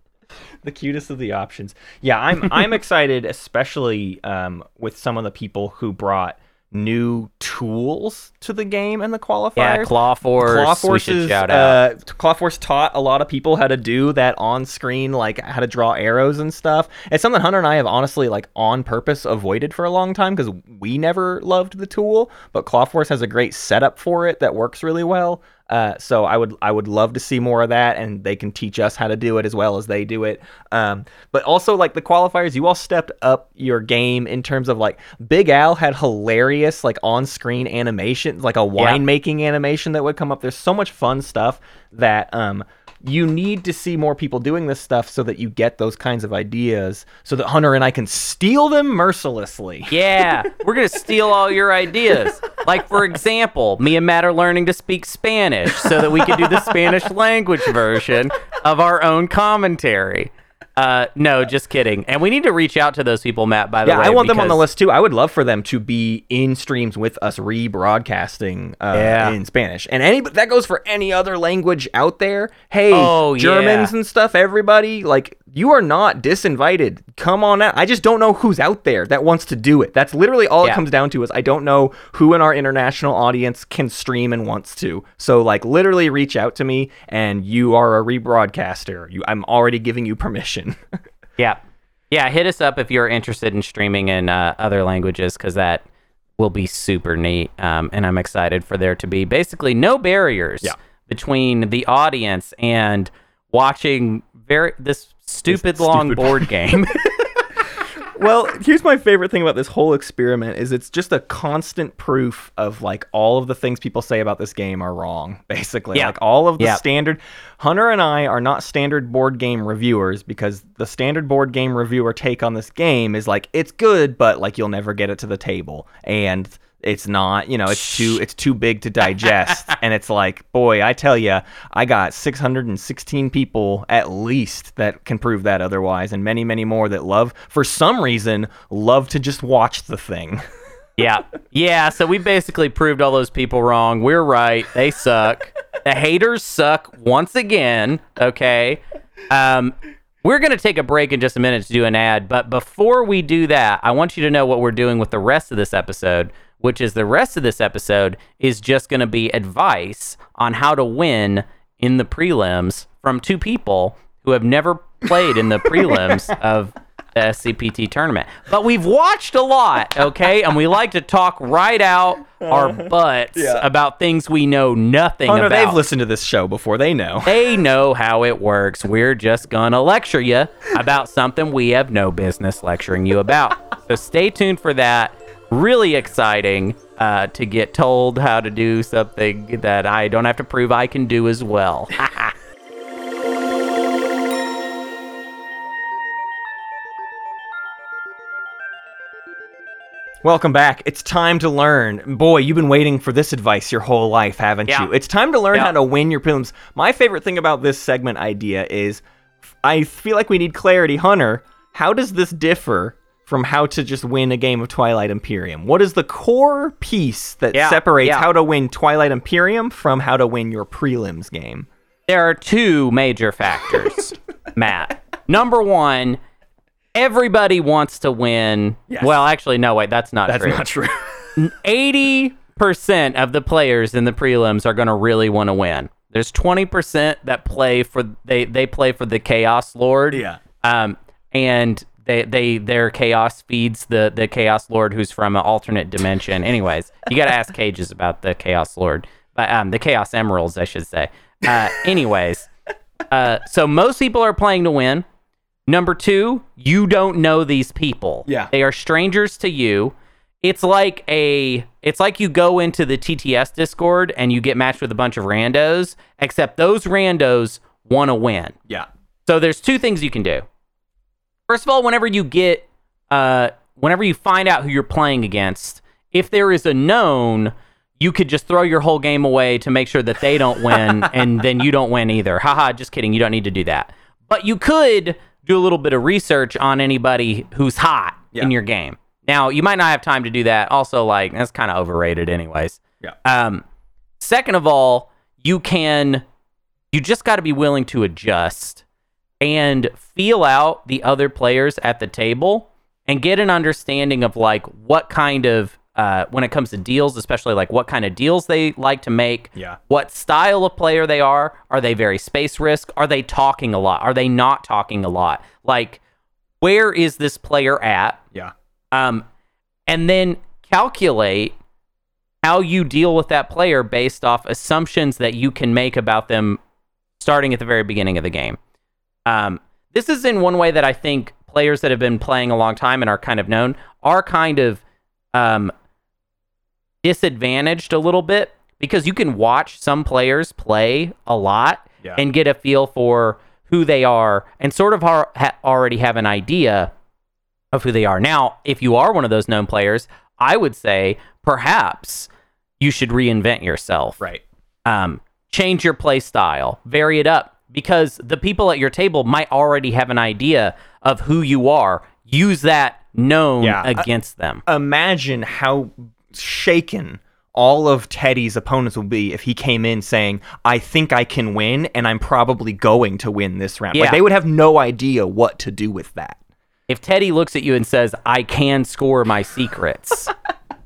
the cutest of the options. Yeah, I'm I'm excited, especially um, with some of the people who brought new tools to the game and the qualifiers. Yeah, Claw Force. Claw we Forces, should shout out. uh, Claw Force taught a lot of people how to do that on screen, like how to draw arrows and stuff. It's something Hunter and I have honestly, like on purpose, avoided for a long time because we never loved the tool. But Claw Force has a great setup for it that works really well. Uh, so I would I would love to see more of that, and they can teach us how to do it as well as they do it. Um, but also like the qualifiers, you all stepped up your game in terms of like Big Al had hilarious like on screen animations, like a winemaking animation that would come up. There's so much fun stuff that um you need to see more people doing this stuff so that you get those kinds of ideas so that Hunter and I can steal them mercilessly. Yeah, we're gonna steal all your ideas. Like for example, me and Matt are learning to speak Spanish so that we can do the Spanish language version of our own commentary. Uh, no, just kidding. And we need to reach out to those people, Matt. By the way. Yeah, way, I want them on the list too. I would love for them to be in streams with us rebroadcasting uh, Yeah. in Spanish. And any that goes for any other language out there. Hey, Oh, Germans yeah. and stuff, everybody, like you are not disinvited. Come on out. I just don't know who's out there that wants to do it. That's literally all Yeah. it comes down to is I don't know who in our international audience can stream and wants to. So like literally reach out to me and you are a rebroadcaster. You I'm already giving you permission. Yeah. Yeah, hit us up if you're interested in streaming in uh, other languages because that will be super neat. Um, and I'm excited for there to be basically no barriers Yeah. between the audience and watching very this stupid long stupid- board game. well, here's my favorite thing about this whole experiment is it's just a constant proof of like all of the things people say about this game are wrong, basically. Yeah. Like all of the Yeah. standard Hunter and I are not standard board game reviewers because the standard board game reviewer take on this game is like it's good, but like you'll never get it to the table. And it's not, you know, it's too it's too big to digest. and it's like, boy, I tell you, I got 616 people at least that can prove that otherwise, and many, many more that love, for some reason, love to just watch the thing. yeah. Yeah, so we basically proved all those people wrong. We're right. They suck. the haters suck once again, okay? Um we're going to take a break in just a minute to do an ad, but before we do that, I want you to know what we're doing with the rest of this episode, which is the rest of this episode is just going to be advice on how to win in the prelims from two people who have never played in the prelims of the SCPT tournament. But we've watched a lot, okay? And we like to talk right out our butts Yeah. about things we know nothing oh, Hunter, about. they've listened to this show before, they know. They know how it works. We're just gonna lecture you about something we have no business lecturing you about. So stay tuned for that. Really exciting uh, to get told how to do something that I don't have to prove I can do as well. Welcome back. It's time to learn. Boy, you've been waiting for this advice your whole life, haven't Yeah. you? It's time to learn Yeah. how to win your prelims. My favorite thing about this segment idea is I feel like we need clarity. Hunter, how does this differ from how to just win a game of Twilight Imperium? What is the core piece that Yeah, separates yeah. how to win Twilight Imperium from how to win your prelims game? there are two major factors, Matt. Number one, everybody wants to win. Yes. Well, actually, no, wait, that's not That's true. That's not true. 80% of the players in the prelims are going to really want to win. There's 20% that play for they they play for the Chaos Lord. Yeah. Um and they they their chaos feeds the the Chaos Lord who's from an alternate dimension. Anyways, you got to ask Cages about the Chaos Lord. But um the Chaos Emeralds, I should say. Uh anyways, uh so most people are playing to win. Number 2, you don't know these people. Yeah. They are strangers to you. It's like a it's like you go into the TTS Discord and you get matched with a bunch of randos, except those randos want to win. yeah. So there's two things you can do. First of all, whenever you get uh whenever you find out who you're playing against, if there is a known, you could just throw your whole game away to make sure that they don't win and then you don't win either. Haha, just kidding. You don't need to do that. But you could do a little bit of research on anybody who's hot Yeah. in your game. Now, you might not have time to do that. Also, like, that's kind of overrated anyways. Yeah. Um, second of all, you can, you just got to be willing to adjust and feel out the other players at the table and get an understanding of like what kind of, uh, when it comes to deals, especially like what kind of deals they like to make, Yeah. what style of player they are. Are they very space risk? Are they talking a lot? Are they not talking a lot? Like, where is this player at? Yeah. um, and then calculate how you deal with that player based off assumptions that you can make about them starting at the very beginning of the game. Um, this is in one way that I think players that have been playing a long time and are kind of known are kind of um, disadvantaged a little bit because you can watch some players play a lot Yeah. and get a feel for who they are and sort of ha- already have an idea of who they are. Now, if you are one of those known players, I would say perhaps you should reinvent yourself Right. um, change your play style, vary it up, because the people at your table might already have an idea of who you are. Use that known Yeah, I- against them. Imagine how shaken all of Teddy's opponents will be if he came in saying, I think I can win and I'm probably going to win this round. Like Yeah. they would have no idea what to do with that. If Teddy looks at you and says, "I can score my secrets,"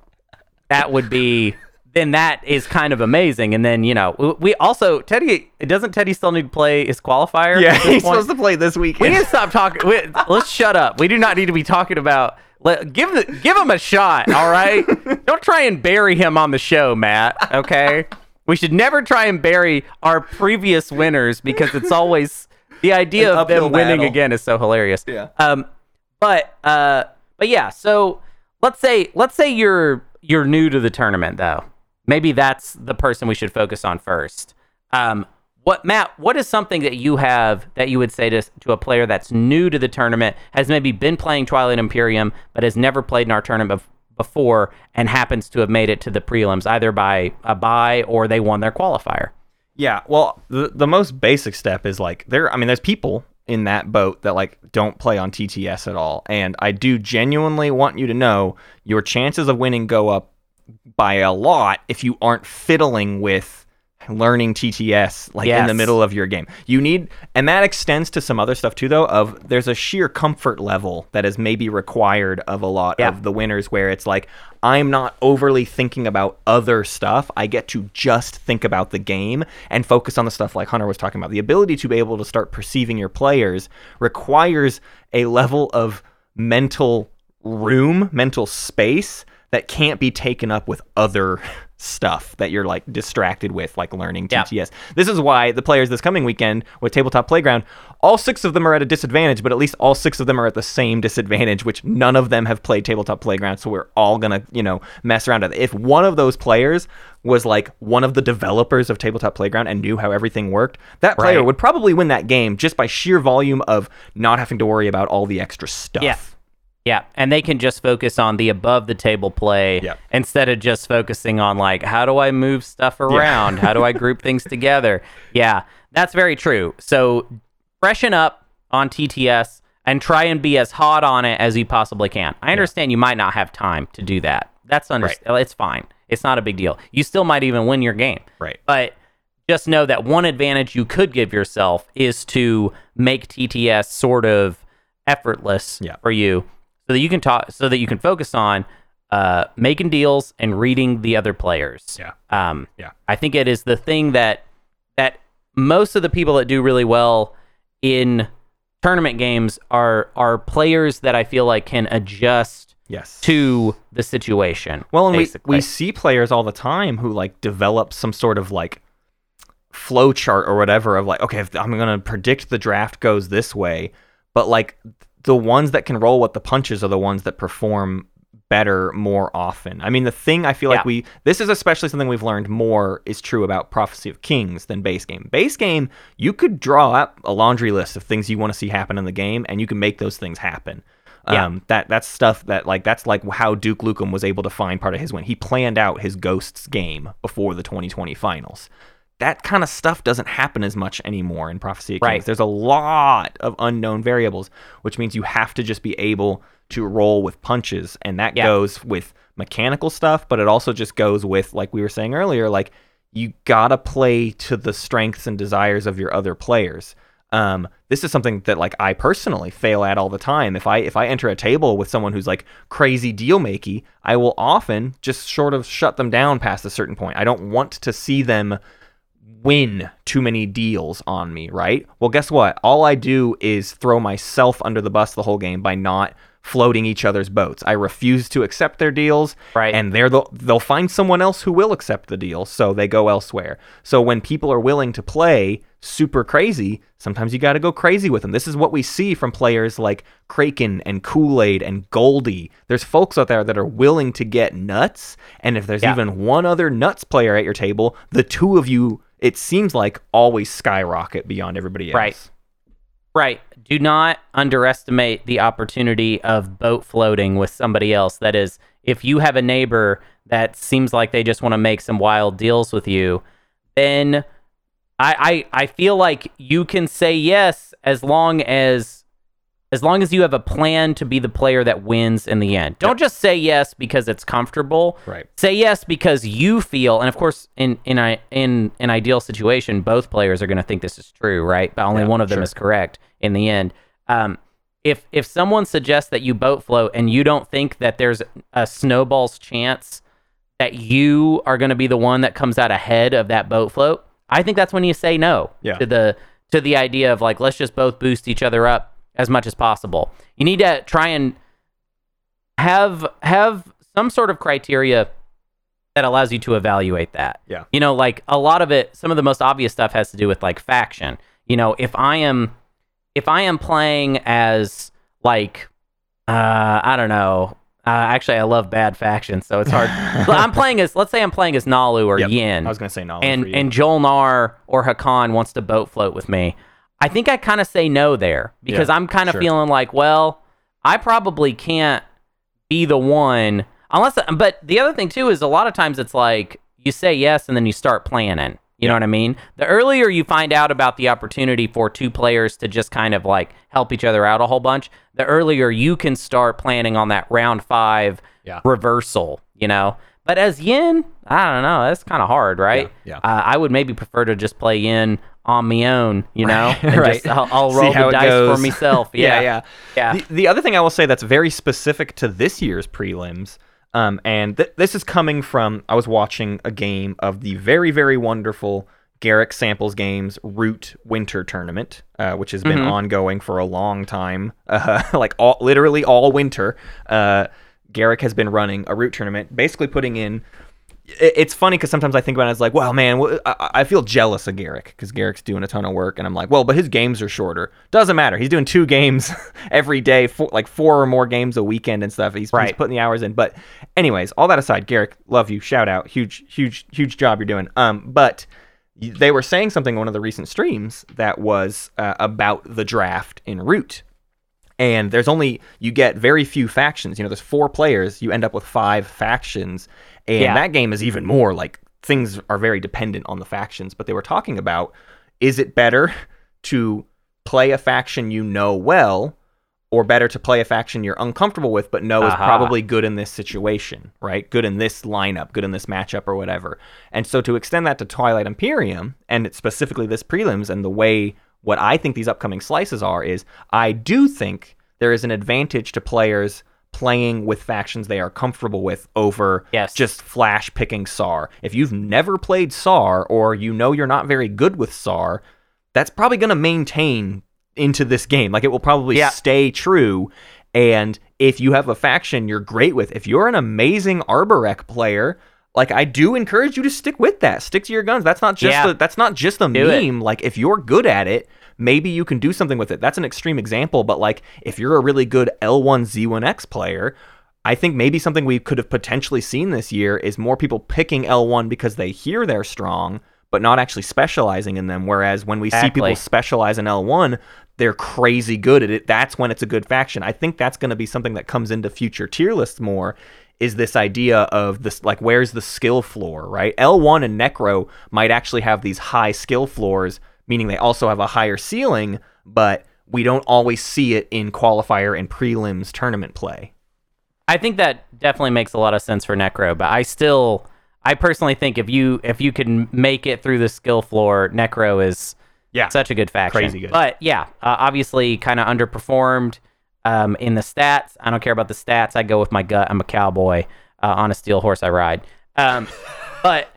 that would be. Then that is kind of amazing. And then you know we also Teddy doesn't Teddy still need to play his qualifier? Yeah, he's point? supposed to play this weekend. We need to stop talking. We, let's shut up. We do not need to be talking about. Let, give the, give him a shot. All right. Don't try and bury him on the show, Matt. Okay. We should never try and bury our previous winners because it's always the idea An of them winning battle. again is so hilarious. Yeah. Um. But uh. But yeah. So let's say let's say you're you're new to the tournament though. Maybe that's the person we should focus on first. Um, what Matt? What is something that you have that you would say to to a player that's new to the tournament, has maybe been playing Twilight Imperium, but has never played in our tournament bef- before, and happens to have made it to the prelims either by a bye or they won their qualifier? Yeah, well, the the most basic step is like there. I mean, there's people in that boat that like don't play on TTS at all, and I do genuinely want you to know your chances of winning go up by a lot if you aren't fiddling with learning TTS like in the middle of your game. You need and that extends to some other stuff too though of there's a sheer comfort level that is maybe required of a lot Yeah. of the winners where it's like I'm not overly thinking about other stuff. I get to just think about the game and focus on the stuff like Hunter was talking about. The ability to be able to start perceiving your players requires a level of mental room, mental space that can't be taken up with other stuff that you're like distracted with, like learning Yeah. TTS. This is why the players this coming weekend with Tabletop Playground, all six of them are at a disadvantage, but at least all six of them are at the same disadvantage, which none of them have played Tabletop Playground, so we're all gonna, you know, mess around with it. If one of those players was like one of the developers of Tabletop Playground and knew how everything worked, that player Right. would probably win that game just by sheer volume of not having to worry about all the extra stuff. Yeah. Yeah, and they can just focus on the above the table play Yeah. instead of just focusing on like how do I move stuff around? how do I group things together? Yeah, that's very true. So freshen up on TTS and try and be as hot on it as you possibly can. I understand you might not have time to do that. That's under- it's fine. It's not a big deal. You still might even win your game. Right. But just know that one advantage you could give yourself is to make TTS sort of effortless Yeah. for you so that you can talk so that you can focus on uh, making deals and reading the other players. Yeah. Um, Yeah. I think it is the thing that that most of the people that do really well in tournament games are are players that I feel like can adjust Yes. to the situation. Well, and we, basically. we see players all the time who like develop some sort of like flow chart or whatever of like, okay, if I'm gonna predict the draft goes this way, but like the ones that can roll with the punches are the ones that perform better more often. I mean, the thing I feel Yeah. like we this is especially something we've learned more is true about Prophecy of Kings than base game. Base game, you could draw up a laundry list of things you want to see happen in the game, and you can make those things happen. Yeah. Um, that that's stuff that like that's like how Duke Lukem was able to find part of his win. He planned out his Ghosts game before the 2020 finals. That kind of stuff doesn't happen as much anymore in Prophecy of Kings. Right. There's a lot of unknown variables, which means you have to just be able to roll with punches, and that Yeah. goes with mechanical stuff, but it also just goes with like we were saying earlier, like you gotta play to the strengths and desires of your other players. Um, this is something that like I personally fail at all the time. If I if I enter a table with someone who's like crazy deal makey, I will often just sort of shut them down past a certain point. I don't want to see them win too many deals on me, right? Well, guess what? All I do is throw myself under the bus the whole game by not floating each other's boats. I refuse to accept their deals, Right. and they're the, they'll find someone else who will accept the deal, so they go elsewhere. So when people are willing to play super crazy, sometimes you got to go crazy with them. This is what we see from players like Kraken and Kool Aid and Goldie. There's folks out there that are willing to get nuts, and if there's Yeah. even one other nuts player at your table, the two of you, it seems like, always skyrocket beyond everybody else. Right. Right. Do not underestimate the opportunity of boat floating with somebody else. That is, if you have a neighbor that seems like they just want to make some wild deals with you, then I, I I feel like you can say yes as long as as long as you have a plan to be the player that wins in the end. Don't just say yes because it's comfortable. Right. Say yes because you feel, and of course, in in a in an ideal situation, both players are going to think this is true, right? But only Yeah, one of them sure. is correct in the end. Um, if if someone suggests that you boat float and you don't think that there's a snowball's chance that you are going to be the one that comes out ahead of that boat float, I think that's when you say no Yeah. to the to the idea of like let's just both boost each other up as much as possible. You need to try and have have some sort of criteria that allows you to evaluate that. Yeah. You know, like a lot of it some of the most obvious stuff has to do with like faction. You know, if I am if I am playing as like uh I don't know. Uh, actually, I love bad factions, so it's hard. I'm playing as, let's say, I'm playing as Naalu or Yep. Yin I was gonna say Naalu, and and Jol-Nar or Hacan wants to boat float with me, I think I kind of say no there because Yeah, I'm kind of sure. feeling like, well, I probably can't be the one unless. But the other thing too is a lot of times it's like you say yes and then you start planning. You know what I mean? The earlier you find out about the opportunity for two players to just kind of like help each other out a whole bunch, the earlier you can start planning on that round five Yeah. reversal, you know? But as Yin, I don't know. That's kind of hard, right? Yeah, Uh, I would maybe prefer to just play Yin on my own, you know? Right, And right. just, I'll, I'll roll the dice goes. for myself. yeah, Yeah. yeah. Yeah. The, the other thing I will say that's very specific to this year's prelims, um, and th- this is coming from I was watching a game of the very, very wonderful Garrick Samples Games Root Winter Tournament, uh, which has been Mhm. ongoing for a long time, uh, like all, literally all winter. Uh, Garrick has been running a Root tournament, basically putting in it's funny because sometimes I think about it as like, well, man, I, feel jealous of Garrick because Garrick's doing a ton of work, and I'm like, well, but his games are shorter. Doesn't matter. He's doing two games every day, four, like four or more games a weekend and stuff. He's, he's putting the hours in. But, anyways, all that aside, Garrick, love you. Shout out, huge, huge, huge job you're doing. Um, but they were saying something in one of the recent streams that was uh, about the draft in Root and there's only you get very few factions. You know, there's four players. You end up with five factions, and Yeah. that game is even more like things are very dependent on the factions. But they were talking about is it better to play a faction you know well, or better to play a faction you're uncomfortable with but know is uh-huh. probably good in this situation, right? Good in this lineup, good in this matchup, or whatever. And so to extend that to Twilight Imperium and specifically this prelims and the way what I think these upcoming slices are is I do think there is an advantage to players playing with factions they are comfortable with over Yes. just flash picking SAR. If you've never played SAR or you know you're not very good with SAR, that's probably going to maintain into this game. Like it will probably Yeah. stay true. And if you have a faction you're great with, if you're an amazing Arborec player, like I do encourage you to stick with that. Stick to your guns. That's not just Yeah. a, that's not just a Do it. meme. Like if you're good at it, maybe you can do something with it. That's an extreme example, but like if you're a really good L1 Z1X player, I think maybe something we could have potentially seen this year is more people picking L1 because they hear they're strong, but not actually specializing in them. Whereas when we see people specialize in L1, they're crazy good at it. That's when it's a good faction. I think that's going to be something that comes into future tier lists more. Is this idea of this like where's the skill floor, right? L1 and Nekro might actually have these high skill floors, meaning they also have a higher ceiling, but we don't always see it in qualifier and prelims tournament play. I think that definitely makes a lot of sense for Nekro, but I still, I personally think if you if you can make it through the skill floor, Nekro is Yeah. such a good faction. Crazy good. But yeah, uh, obviously kind of underperformed um, in the stats. I don't care about the stats. I go with my gut. I'm a cowboy. Uh, on a steel horse I ride. Um, but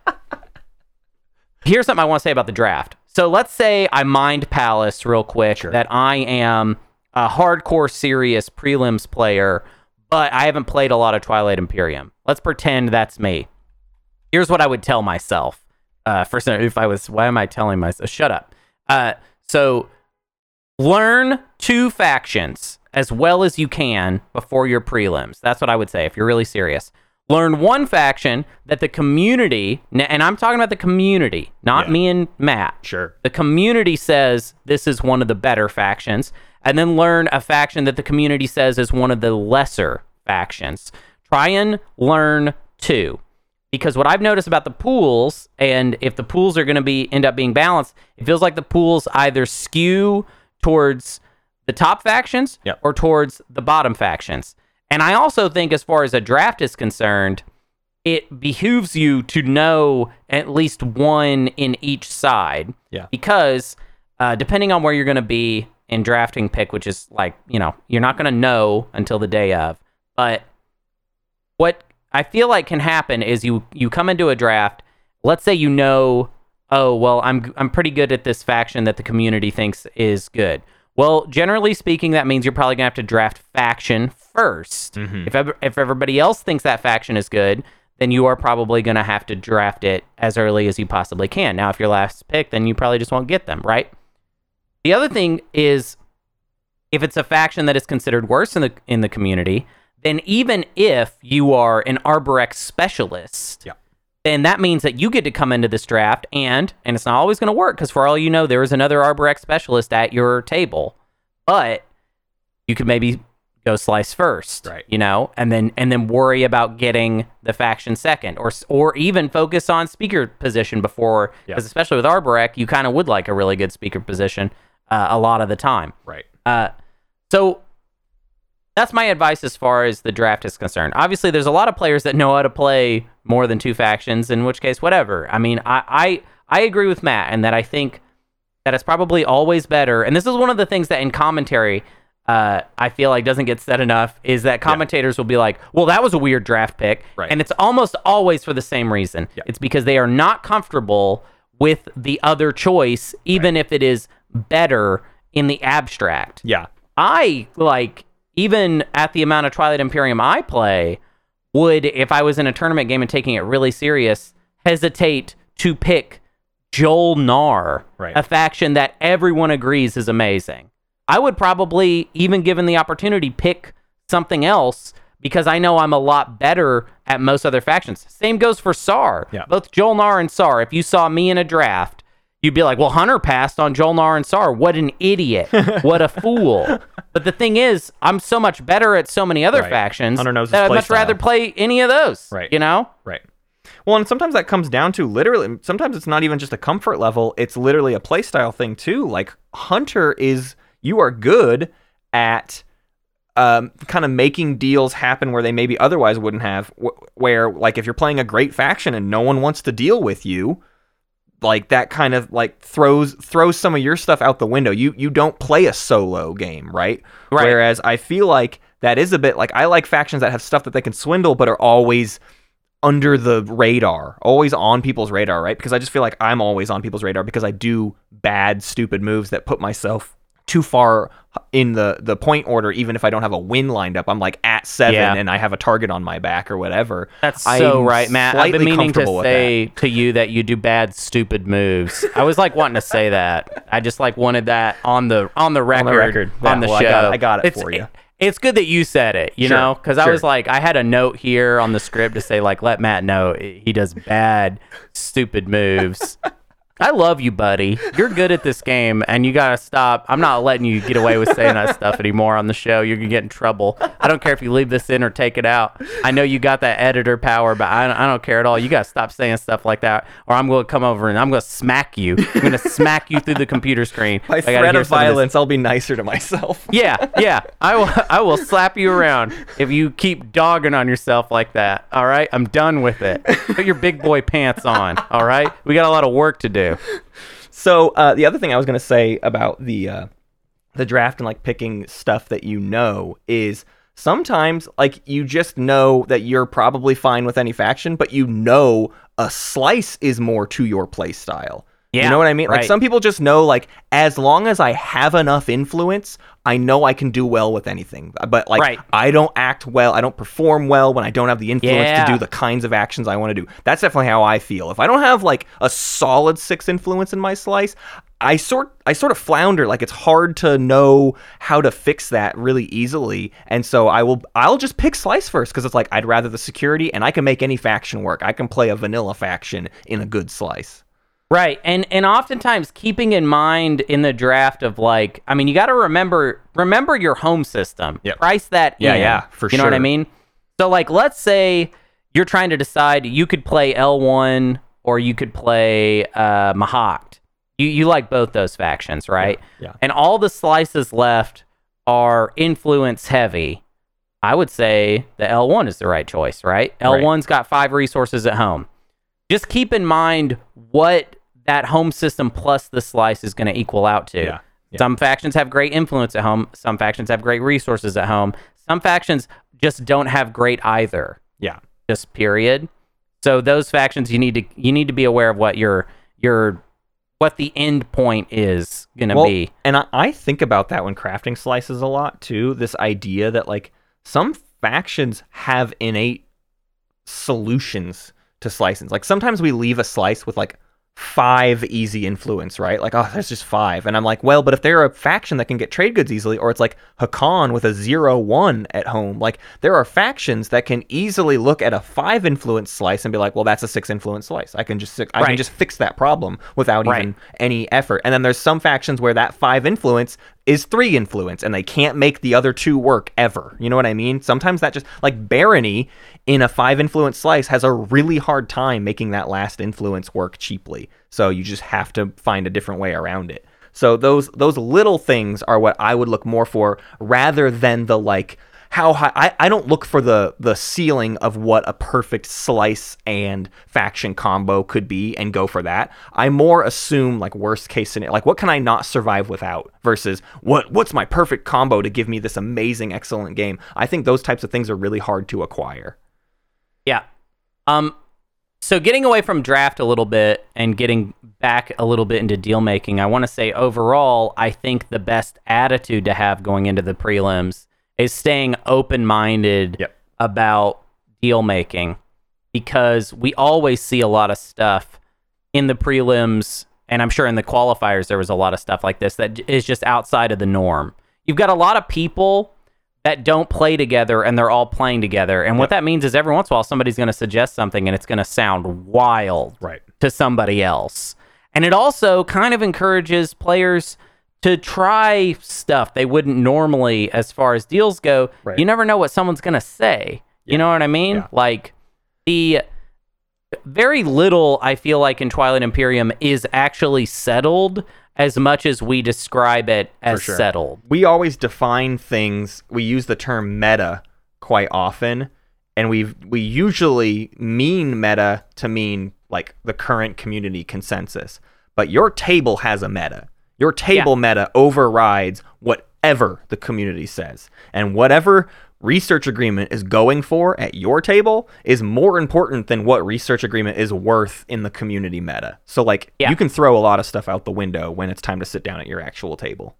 here's something I want to say about the draft. So let's say I mind Palace real quick Sure. that I am a hardcore serious prelims player, but I haven't played a lot of Twilight Imperium. Let's pretend that's me. Here's what I would tell myself. Uh, first, if I was, why am I telling myself? Shut up. Uh, so learn two factions as well as you can before your prelims. That's what I would say if you're really serious. Learn one faction that the community, and I'm talking about the community, not Yeah. me and Matt. Sure. The community says this is one of the better factions, and then learn a faction that the community says is one of the lesser factions. Try and learn two. Because what I've noticed about the pools, and if the pools are going to be end up being balanced, it feels like the pools either skew towards the top factions Yep. or towards the bottom factions. And I also think, as far as a draft is concerned, it behooves you to know at least one in each side. Yeah. Because uh, depending on where you're going to be in drafting pick, which is like, you know, you're not going to know until the day of. But what I feel like can happen is you you come into a draft. Let's say you know, oh well, I'm I'm pretty good at this faction that the community thinks is good. Well, generally speaking, that means you're probably gonna have to draft faction 1st mm-hmm. If ever, if everybody else thinks that faction is good, then you are probably gonna have to draft it as early as you possibly can. Now, if you're last pick, then you probably just won't get them, right? The other thing is if it's a faction that is considered worse in the in the community, then even if you are an Arborex specialist, Yeah. Then that means that you get to come into this draft and and it's not always going to work because for all you know, there is another Arborex specialist at your table, but you could maybe go slice first, Right. You know, and then and then worry about getting the faction second, or or even focus on speaker position before, because especially with Arborec, you kind of would like a really good speaker position uh, a lot of the time. Right. Uh, so that's my advice as far as the draft is concerned. Obviously, there's a lot of players that know how to play more than two factions, in which case, whatever. I mean, I I, I agree with Matt, and that I think that it's probably always better. And this is one of the things that in commentary. Uh, I feel like doesn't get said enough is that commentators will be like, "Well, that was a weird draft pick," Right. and it's almost always for the same reason. Yeah. It's because they are not comfortable with the other choice, even if it is better in the abstract. Yeah. I like even at the amount of Twilight Imperium I play, would if I was in a tournament game and taking it really serious, hesitate to pick Jol-Nar, Right. a faction that everyone agrees is amazing. I would probably, even given the opportunity, pick something else because I know I'm a lot better at most other factions. Same goes for SAR. Yeah. Both Jol-Nar and SAR. If you saw me in a draft, you'd be like, well, Hunter passed on Jol-Nar and SAR. What an idiot. what a fool. But the thing is, I'm so much better at so many other Right. factions Hunter knows that I'd much rather play any of those. Right. You know? Right. Well, and sometimes that comes down to literally. Sometimes it's not even just a comfort level. It's literally a playstyle thing too. Like Hunter is, you are good at um, kind of making deals happen where they maybe otherwise wouldn't have. Wh- where like if you're playing a great faction and no one wants to deal with you, like that kind of like throws throws some of your stuff out the window. You you don't play a solo game, right? Right. Whereas I feel like that is a bit like I like factions that have stuff that they can swindle but are always under the radar, always on people's radar, right? Because I just feel like I'm always on people's radar because I do bad, stupid moves that put myself too far in the the point order, even if I don't have a win lined up. I'm like at seven Yeah. and I have a target on my back or whatever. That's I'm so right, Matt. I've been meaning to say to you that you do bad, stupid moves. I was like wanting to say that. I just like wanted that on the on the record record. on the Yeah, well, I show. got it- I got it It's- for you. It's good that you said it, you Sure, know, because I was like, I had a note here on the script to say like, let Matt know he does bad, stupid moves. I love you, buddy. You're good at this game, and you gotta stop. I'm not letting you get away with saying that stuff anymore on the show. You're gonna get in trouble. I don't care if you leave this in or take it out. I know you got that editor power, but I, I don't care at all. You gotta stop saying stuff like that, or I'm gonna come over and I'm gonna smack you. I'm gonna smack you through the computer screen. By I threat of violence, I'll be nicer to myself. yeah, yeah. I will. I will slap you around if you keep dogging on yourself like that. All right, I'm done with it. Put your big boy pants on. All right, we got a lot of work to do. So uh, the other thing I was gonna say about the uh, the draft and like picking stuff that you know is sometimes like you just know that you're probably fine with any faction, but you know a slice is more to your play style. You know what I mean? Like some people just know like as long as I have enough influence, I know I can do well with anything. But like Right. I don't act well, I don't perform well when I don't have the influence Yeah. to do the kinds of actions I want to do. That's definitely how I feel. If I don't have like a solid 6 influence in my slice, I sort I sort of flounder like it's hard to know how to fix that really easily. And so I will I'll just pick slice first cuz it's like I'd rather the security and I can make any faction work. I can play a vanilla faction in a good slice. Right. And and oftentimes keeping in mind in the draft of like I mean you got to remember remember your home system. Yep. Price that Yeah, in. yeah, for You know what I mean? So like let's say you're trying to decide you could play L1 or you could play uh Mahact. You you like both those factions, right? yeah. And all the slices left are influence heavy. I would say the L1 is the right choice, right? L1's got 5 resources at home just keep in mind what that home system plus the slice is going to equal out to. Yeah, yeah. Some factions have great influence at home. Some factions have great resources at home. Some factions just don't have great either. Yeah. Just period. So those factions you need to you need to be aware of what your your what the end point is going to Well, be. And I, I think about that when crafting slices a lot too. This idea that like some factions have innate solutions to slices. Like sometimes we leave a slice with like five easy influence, right? Like, oh, there's just five. And I'm like, well, but if they're a faction that can get trade goods easily, or it's like Hacan with a zero one at home, like there are factions that can easily look at a five influence slice and be like, well, that's a six influence slice. I can just I can just fix that problem without Right. even any effort. And then there's some factions where that five influence is three influence and they can't make the other two work ever. You know what I mean? Sometimes that just like Barony in a five influence slice has a really hard time making that last influence work cheaply. So you just have to find a different way around it. So those those little things are what I would look more for rather than the like how high I, I don't look for the the ceiling of what a perfect slice and faction combo could be and go for that. I more assume like worst case scenario like what can I not survive without versus what what's my perfect combo to give me this amazing excellent game. I think those types of things are really hard to acquire. Yeah. Um so getting away from draft a little bit and getting back a little bit into deal making, I want to say overall, I think the best attitude to have going into the prelims is staying open-minded Yep. about deal making because we always see a lot of stuff in the prelims and I'm sure in the qualifiers there was a lot of stuff like this that is just outside of the norm. You've got a lot of people that don't play together and they're all playing together. And what that means is every once in a while somebody's going to suggest something and it's going to sound wild Right. to somebody else. And it also kind of encourages players to try stuff they wouldn't normally as far as deals go. Right. You never know what someone's going to say. You know what I mean? Yeah. Like the very little I feel like in Twilight Imperium is actually settled as much as we describe it as sure. settled. we always define things we use the term meta quite often and we we usually mean meta to mean like the current community consensus but your table has a meta your table meta overrides whatever the community says. And whatever research agreement is going for at your table is more important than what research agreement is worth in the community meta. So like Yeah. you can throw a lot of stuff out the window when it's time to sit down at your actual table.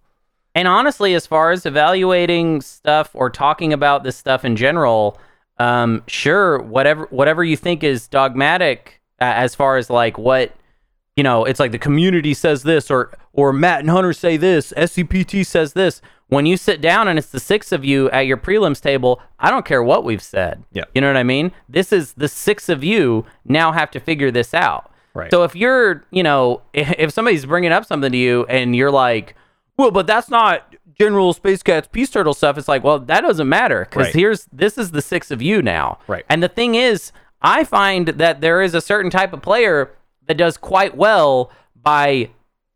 And honestly, as far as evaluating stuff or talking about this stuff in general, um, sure, whatever whatever you think is dogmatic, uh, as far as like what you know, it's like the community says this, or or Matt and Hunter say this, SCPT says this. When you sit down and it's the six of you at your prelims table, I don't care what we've said. Yeah. you know what I mean. This is the six of you now have to figure this out. Right. So if you're, you know, if, somebody's bringing up something to you and you're like, well, but that's not General Space Cat's Peace Turtle stuff. It's like, well, that doesn't matter because Right. here's this is the six of you now. Right. And the thing is, I find that there is a certain type of player that does quite well by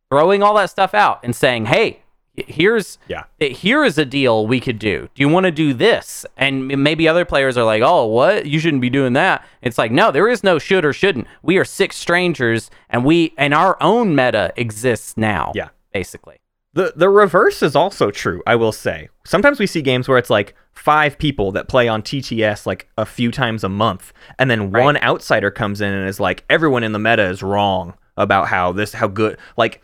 throwing all that stuff out and saying, hey, here's Yeah. here is a deal we could do. Do you want to do this? And maybe other players are like, "Oh, what? You shouldn't be doing that." It's like, "No, there is no should or shouldn't. We are six strangers and we and our own meta exists now." Yeah. Basically. The the reverse is also true, I will say. Sometimes we see games where it's like five people that play on TTS like a few times a month, and then Right. one outsider comes in and is like, everyone in the meta is wrong. about how this how good like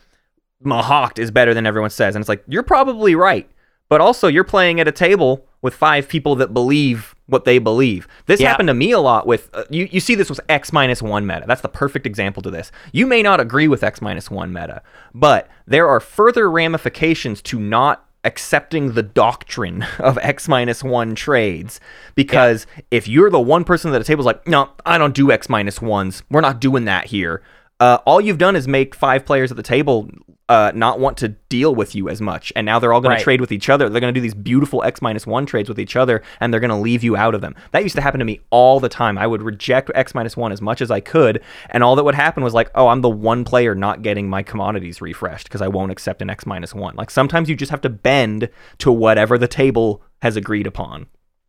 Mahact is better than everyone says, and it's like you're probably right, but also you're playing at a table with five people that believe what they believe. This Yeah. happened to me a lot with uh, you. You see this with X minus one meta. That's the perfect example to this. You may not agree with X minus one meta, but there are further ramifications to not accepting the doctrine of X minus one trades because if you're the one person at the table is like, no, I don't do X minus minus ones. We're not doing that here. Uh, all you've done is make five players at the table uh, not want to deal with you as much, and now they're all going Right. to trade with each other. They're going to do these beautiful X minus one trades with each other, and they're going to leave you out of them. That used to happen to me all the time. I would reject X minus one as much as I could, and all that would happen was like, oh, I'm the one player not getting my commodities refreshed because I won't accept an X minus one. Like sometimes you just have to bend to whatever the table has agreed upon.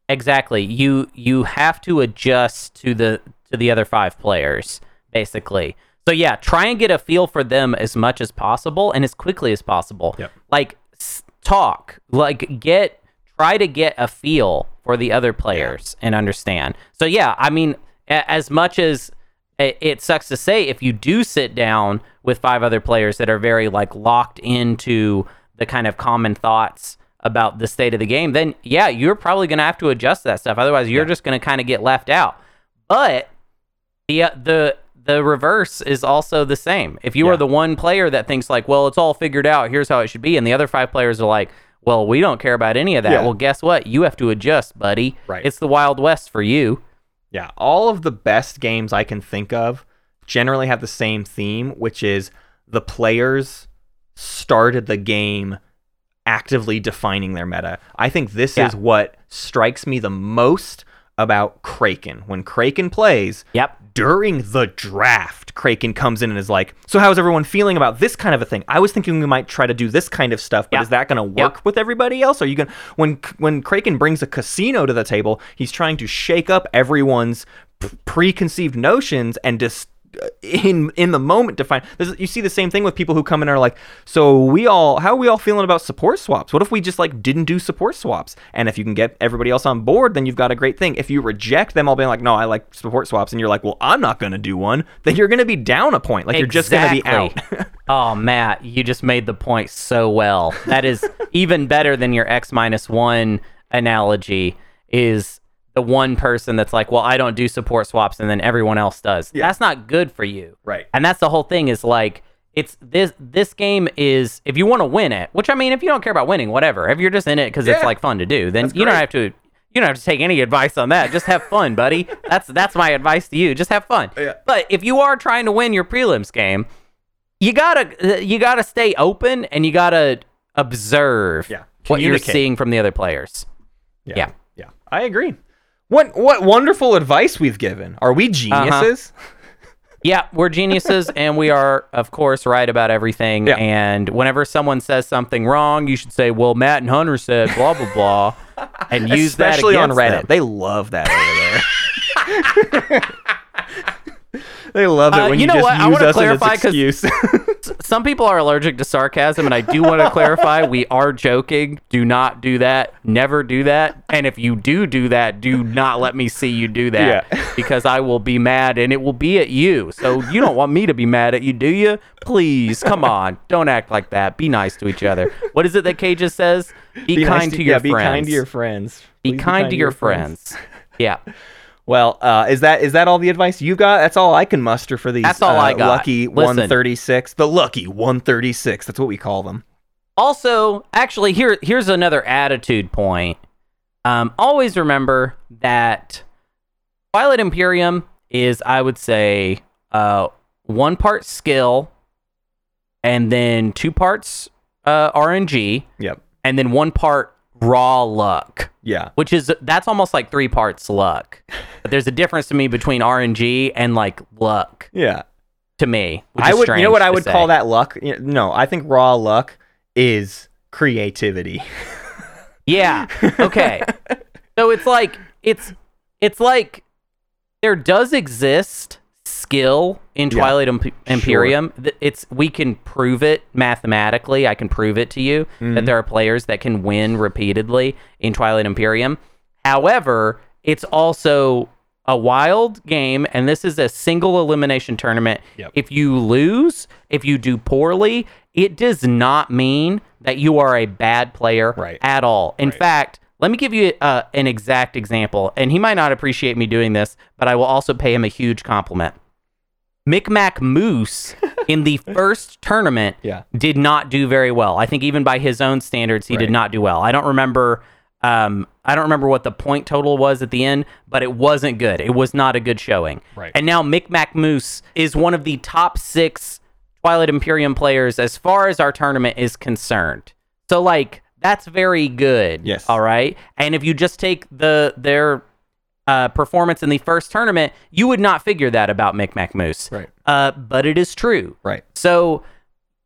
Exactly. You you have to adjust to the to the other five players, basically. So yeah, try and get a feel for them as much as possible and as quickly as possible. Yep. Like s- talk, like get try to get a feel for the other players and understand. So yeah, I mean, a- as much as it, sucks to say, if you do sit down with five other players that are very like locked into the kind of common thoughts about the state of the game, then yeah, you're probably going to have to adjust that stuff. Otherwise, you're just going to kind of get left out. But the uh, the the reverse is also the same. If you Yeah. are the one player that thinks like, well, it's all figured out, here's how it should be, and the other five players are like, well, we don't care about any of that. Yeah. Well, guess what? You have to adjust, buddy. Right. It's the Wild West for you. Yeah, all of the best games I can think of generally have the same theme, which is the players started the game actively defining their meta. I think this Yeah. is what strikes me the most about Kraken. When Kraken plays, Yep. during the draft, Kraken comes in and is like, "So how's everyone feeling about this kind of a thing? I was thinking we might try to do this kind of stuff, but Yeah. is that going to work Yep. with everybody else? Are you going to when when Kraken brings a casino to the table, he's trying to shake up everyone's preconceived notions and just in in the moment define this, you see the same thing with people who come in and are like so we all how are we all feeling about support swaps? What if we just like didn't do support swaps? And if you can get everybody else on board then you've got a great thing. If you reject them all being like no i like support swaps and you're like well i'm not going to do one then you're going to be down a point. Like you're just going to be out. Oh, Matt, you just made the point so well. That is even better than your X minus one analogy. Is the one person that's like, well, I don't do support swaps, and then everyone else does. Yeah. That's not good for you. Right. And that's the whole thing. Is like. It's this this game is if you want to win it, which I mean, if you don't care about winning, whatever. If you're just in it because it's like fun to do, then That's you don't have to you don't have to take any advice on that. Just have fun, buddy. That's that's my advice to you. Just have fun. Yeah. But if you are trying to win your prelims game, you gotta you gotta stay open and you gotta observe Yeah. what you're seeing from the other players. Yeah. Yeah. yeah i agree what what wonderful advice we've given are we geniuses Yeah, we're geniuses and we are, of course, right about everything. Yeah. And whenever someone says something wrong, you should say, "Well, Matt and Hunter said blah blah blah," and use especially that on reddit them. they love that over there they love it Uh, when you you, know just what? Use wanna us as clarify an 'cause- excuse Some people are allergic to sarcasm, and I do want to clarify: we are joking. Do not do that. Never do that. And if you do do that, do not let me see you do that, Yeah. because I will be mad, and it will be at you. So you don't want me to be mad at you, do you? Please, come on, don't act like that. Be nice to each other. What is it that Cages says? Be, Be nice kind to, your yeah, friends. be kind to your friends Be Please kind to your friends. Yeah. Well, uh, is that is that all the advice you got? That's all I can muster for these. That's all uh, I got. Lucky 136. The lucky 136. That's what we call them. Also, actually, here here's another attitude point. Um, always remember that Twilight Imperium is, I would say, uh, one part skill, and then two parts uh, RNG, Yep. and then one part raw luck. Yeah. Which is that's almost like three parts luck. But there's a difference to me between RNG and like luck Yeah. to me. which I is would. You know what I would say. call that luck? No, I think raw luck is creativity. Yeah. Okay. so it's like it's it's like there does exist skill in Yeah. Twilight Imp- Imperium. Th- It's we can prove it mathematically. I can prove it to you Mm-hmm. that there are players that can win repeatedly in Twilight Imperium. However, it's also a wild game, and this is a single elimination tournament. Yep. If you lose, if you do poorly, it does not mean that you are a bad player Right. at all. In fact, let me give you uh, an exact example, and he might not appreciate me doing this, but I will also pay him a huge compliment. Micmac Moose in the first tournament Yeah. did not do very well. I think even by his own standards, he Right. did not do well. I don't remember. Um, I don't remember what the point total was at the end, but it wasn't good. It was not a good showing. Right. And now Micmac Moose is one of the top six Twilight Imperium players as far as our tournament is concerned. So like that's very good. Yes. All right. And if you just take the their uh, performance in the first tournament, you would not figure that about Micmac Moose. Right. Uh, but it is true. Right. So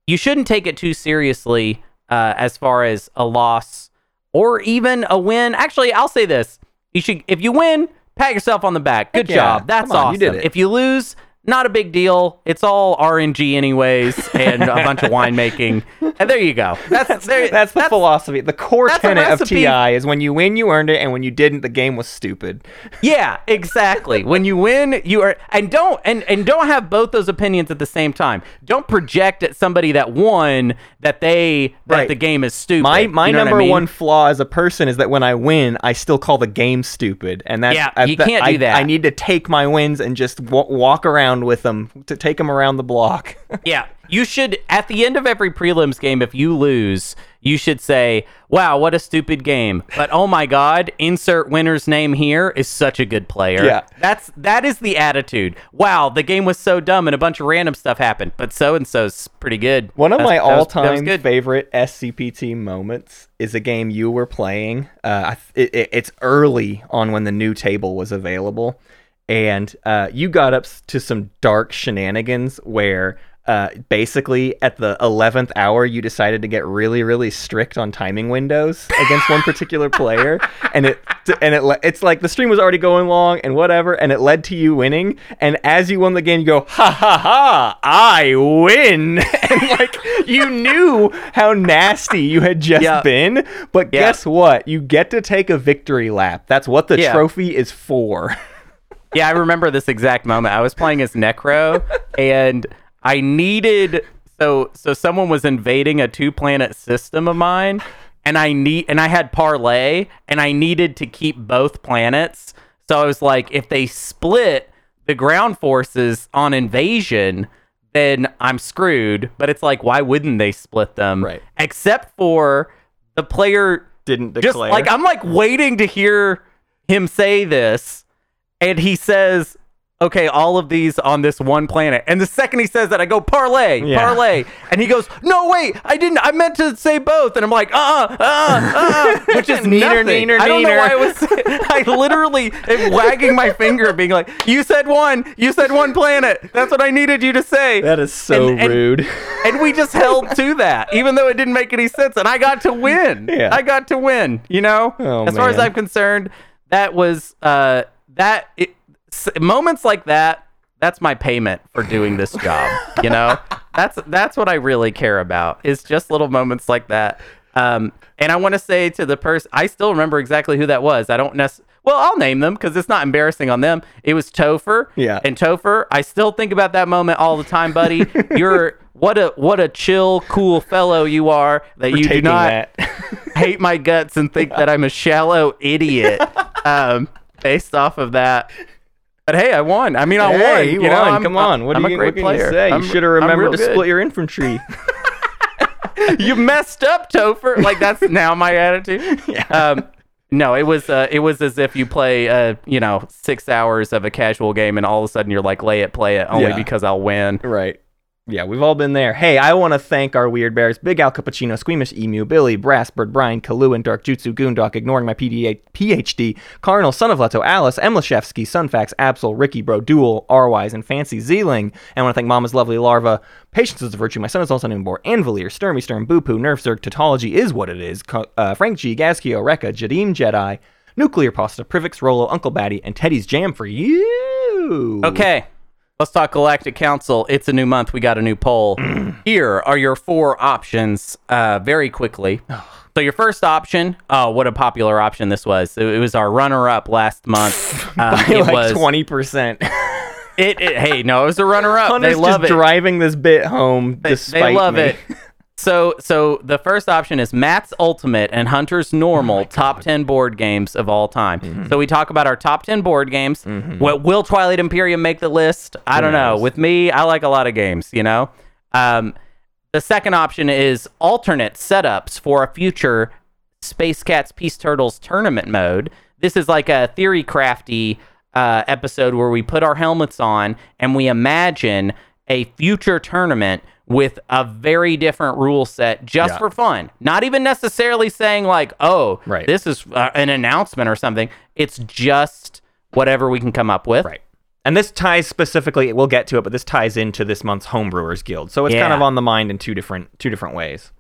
you shouldn't take it too seriously uh, as far as a loss or even a win. Actually, I'll say this: you should, if you win, pat yourself on the back. Good yeah. job. That's on, awesome. you. If you lose, not a big deal. It's all RNG anyways, and a bunch of winemaking. And there you go. That's there, That's the philosophy. The core tenet of. TI is when you win, you earned it, and when you didn't, the game was stupid. Yeah, exactly. when you win, you are and don't and and don't have both those opinions at the same time. Don't project at somebody that won that they that Right. the game is stupid. My my You know what I number mean? one flaw as a person is that when I win, I still call the game stupid, and that's Yeah, I- you that- can't do I, that. I need to take my wins and just w- walk around with them to take them around the block. Yeah, you should at the end of every prelims game, if you lose, you should say, "Wow, what a stupid game!" But oh my God, insert winner's name here is such a good player. Yeah. that's that is the attitude. Wow, the game was so dumb and a bunch of random stuff happened, but so and so's pretty good. One of That's- my that was- that was all-time favorite SCPT moments is a game you were playing. Uh, it, it- it's early on when the new table was available, and uh, you got up to some dark shenanigans where. Uh, basically, at the eleventh hour, you decided to get really, really strict on timing windows against one particular player, and it and it it's like the stream was already going long and whatever, and it led to you winning. And as you won the game, you go, ha ha ha, I win, and like you knew how nasty you had just Yeah. been. But Yeah. guess what? You get to take a victory lap. That's what the Yeah. trophy is for. Yeah, I remember this exact moment. I was playing as Nekro and I needed so so someone was invading a two planet system of mine and I need and I had parley and I needed to keep both planets. So I was like if they split the ground forces on invasion then I'm screwed, but it's like why wouldn't they split them? Right. Except for the player Didn't declare. just like I'm like waiting to hear him say this, and he says, "Okay, all of these on this one planet." And the second he says that, I go parley, Yeah. parley, and he goes, "No, wait, I didn't. I meant to say both." And I'm like, "Uh, uh, uh, uh," which is Neener, nothing. neener, I don't know why I was. I literally am wagging my finger, being like, "You said one. You said one planet. That's what I needed you to say." that is so And- and- rude. and we just held to that, even though it didn't make any sense. And I got to win. Yeah. I got to win. You know, Oh, as far as. I'm concerned, that was uh, that it, s- moments like that. That's my payment for doing this job. You know, that's that's what I really care about. Is just little moments like that. Um, and I want to say to the person, I still remember exactly who that was. I don't necessarily. Well, I'll name them because it's not embarrassing on them. It was Topher. Yeah. And Topher, I still think about that moment all the time, buddy. You're what a what a chill, cool fellow you are that you do not that. hate my guts and think that I'm a shallow idiot um, based off of that. But hey, I won. I mean, I won. Hey, you you know, won. I'm- Come on. What I'm are a you, great what can you player. say? I'm- you should have remembered to good. split your infantry. you messed up, Topher. Like that's now my attitude. Yeah. Um, no, it was uh, it was as if you play uh, you know six hours of a casual game and all of a sudden you're like lay it, play it only Yeah. because I'll win. Right. Yeah, we've all been there. Hey, I want to thank our weird bears: Big Al Cappuccino, Squeamish Emu, Billy, Brassbird, Brian, Kalu, and Dark Jutsu Goondog, ignoring my PDA, PhD, Cardinal, Son of Leto, Alice, Emlashevsky, Sunfax, Absol, Ricky Bro, Duel, Rwise, and Fancy Zeeling. And I want to thank Mama's Lovely Larva, Patience is a Virtue, My Son is also named Bor, Anvalier, Sturmy Sturm, Boopoo, Nerf Zerg, Tautology is what it is, uh, Frank G, Gazkio, Rekka, Jadim Jedi, Nuclear Pasta, Privix, Rolo, Uncle Batty, and Teddy's Jam for you. Okay, Let's talk Galactic Council. It's a new month. We got a new poll. Here are your four options uh, very quickly. So, your first option, oh, what a popular option this was. It, it was our runner up last month. Um, By it like was, twenty percent. it, it, hey, no, it was a runner up. They love just it. driving this bit home They- despite they love me. it. So, so the first option is Matt's Ultimate and Hunter's Oh Normal top 10 board games of all time. Mm-hmm. So we talk about our top 10 board games. What will Twilight Imperium make the list? I don't know. With me, I like a lot of games, you know? Um, the second option is alternate setups for a future Space Cats Peace Turtles tournament mode. This is like a theory crafty uh, episode where we put our helmets on and we imagine a future tournament with a very different rule set just Yeah. for fun. Not even necessarily saying like, "Oh, Right. this is uh, an announcement or something." It's just whatever we can come up with. Right. And this ties specifically, we'll get to it, but this ties into this month's Homebrewers Guild. So it's kind of on the mind in two different two different ways.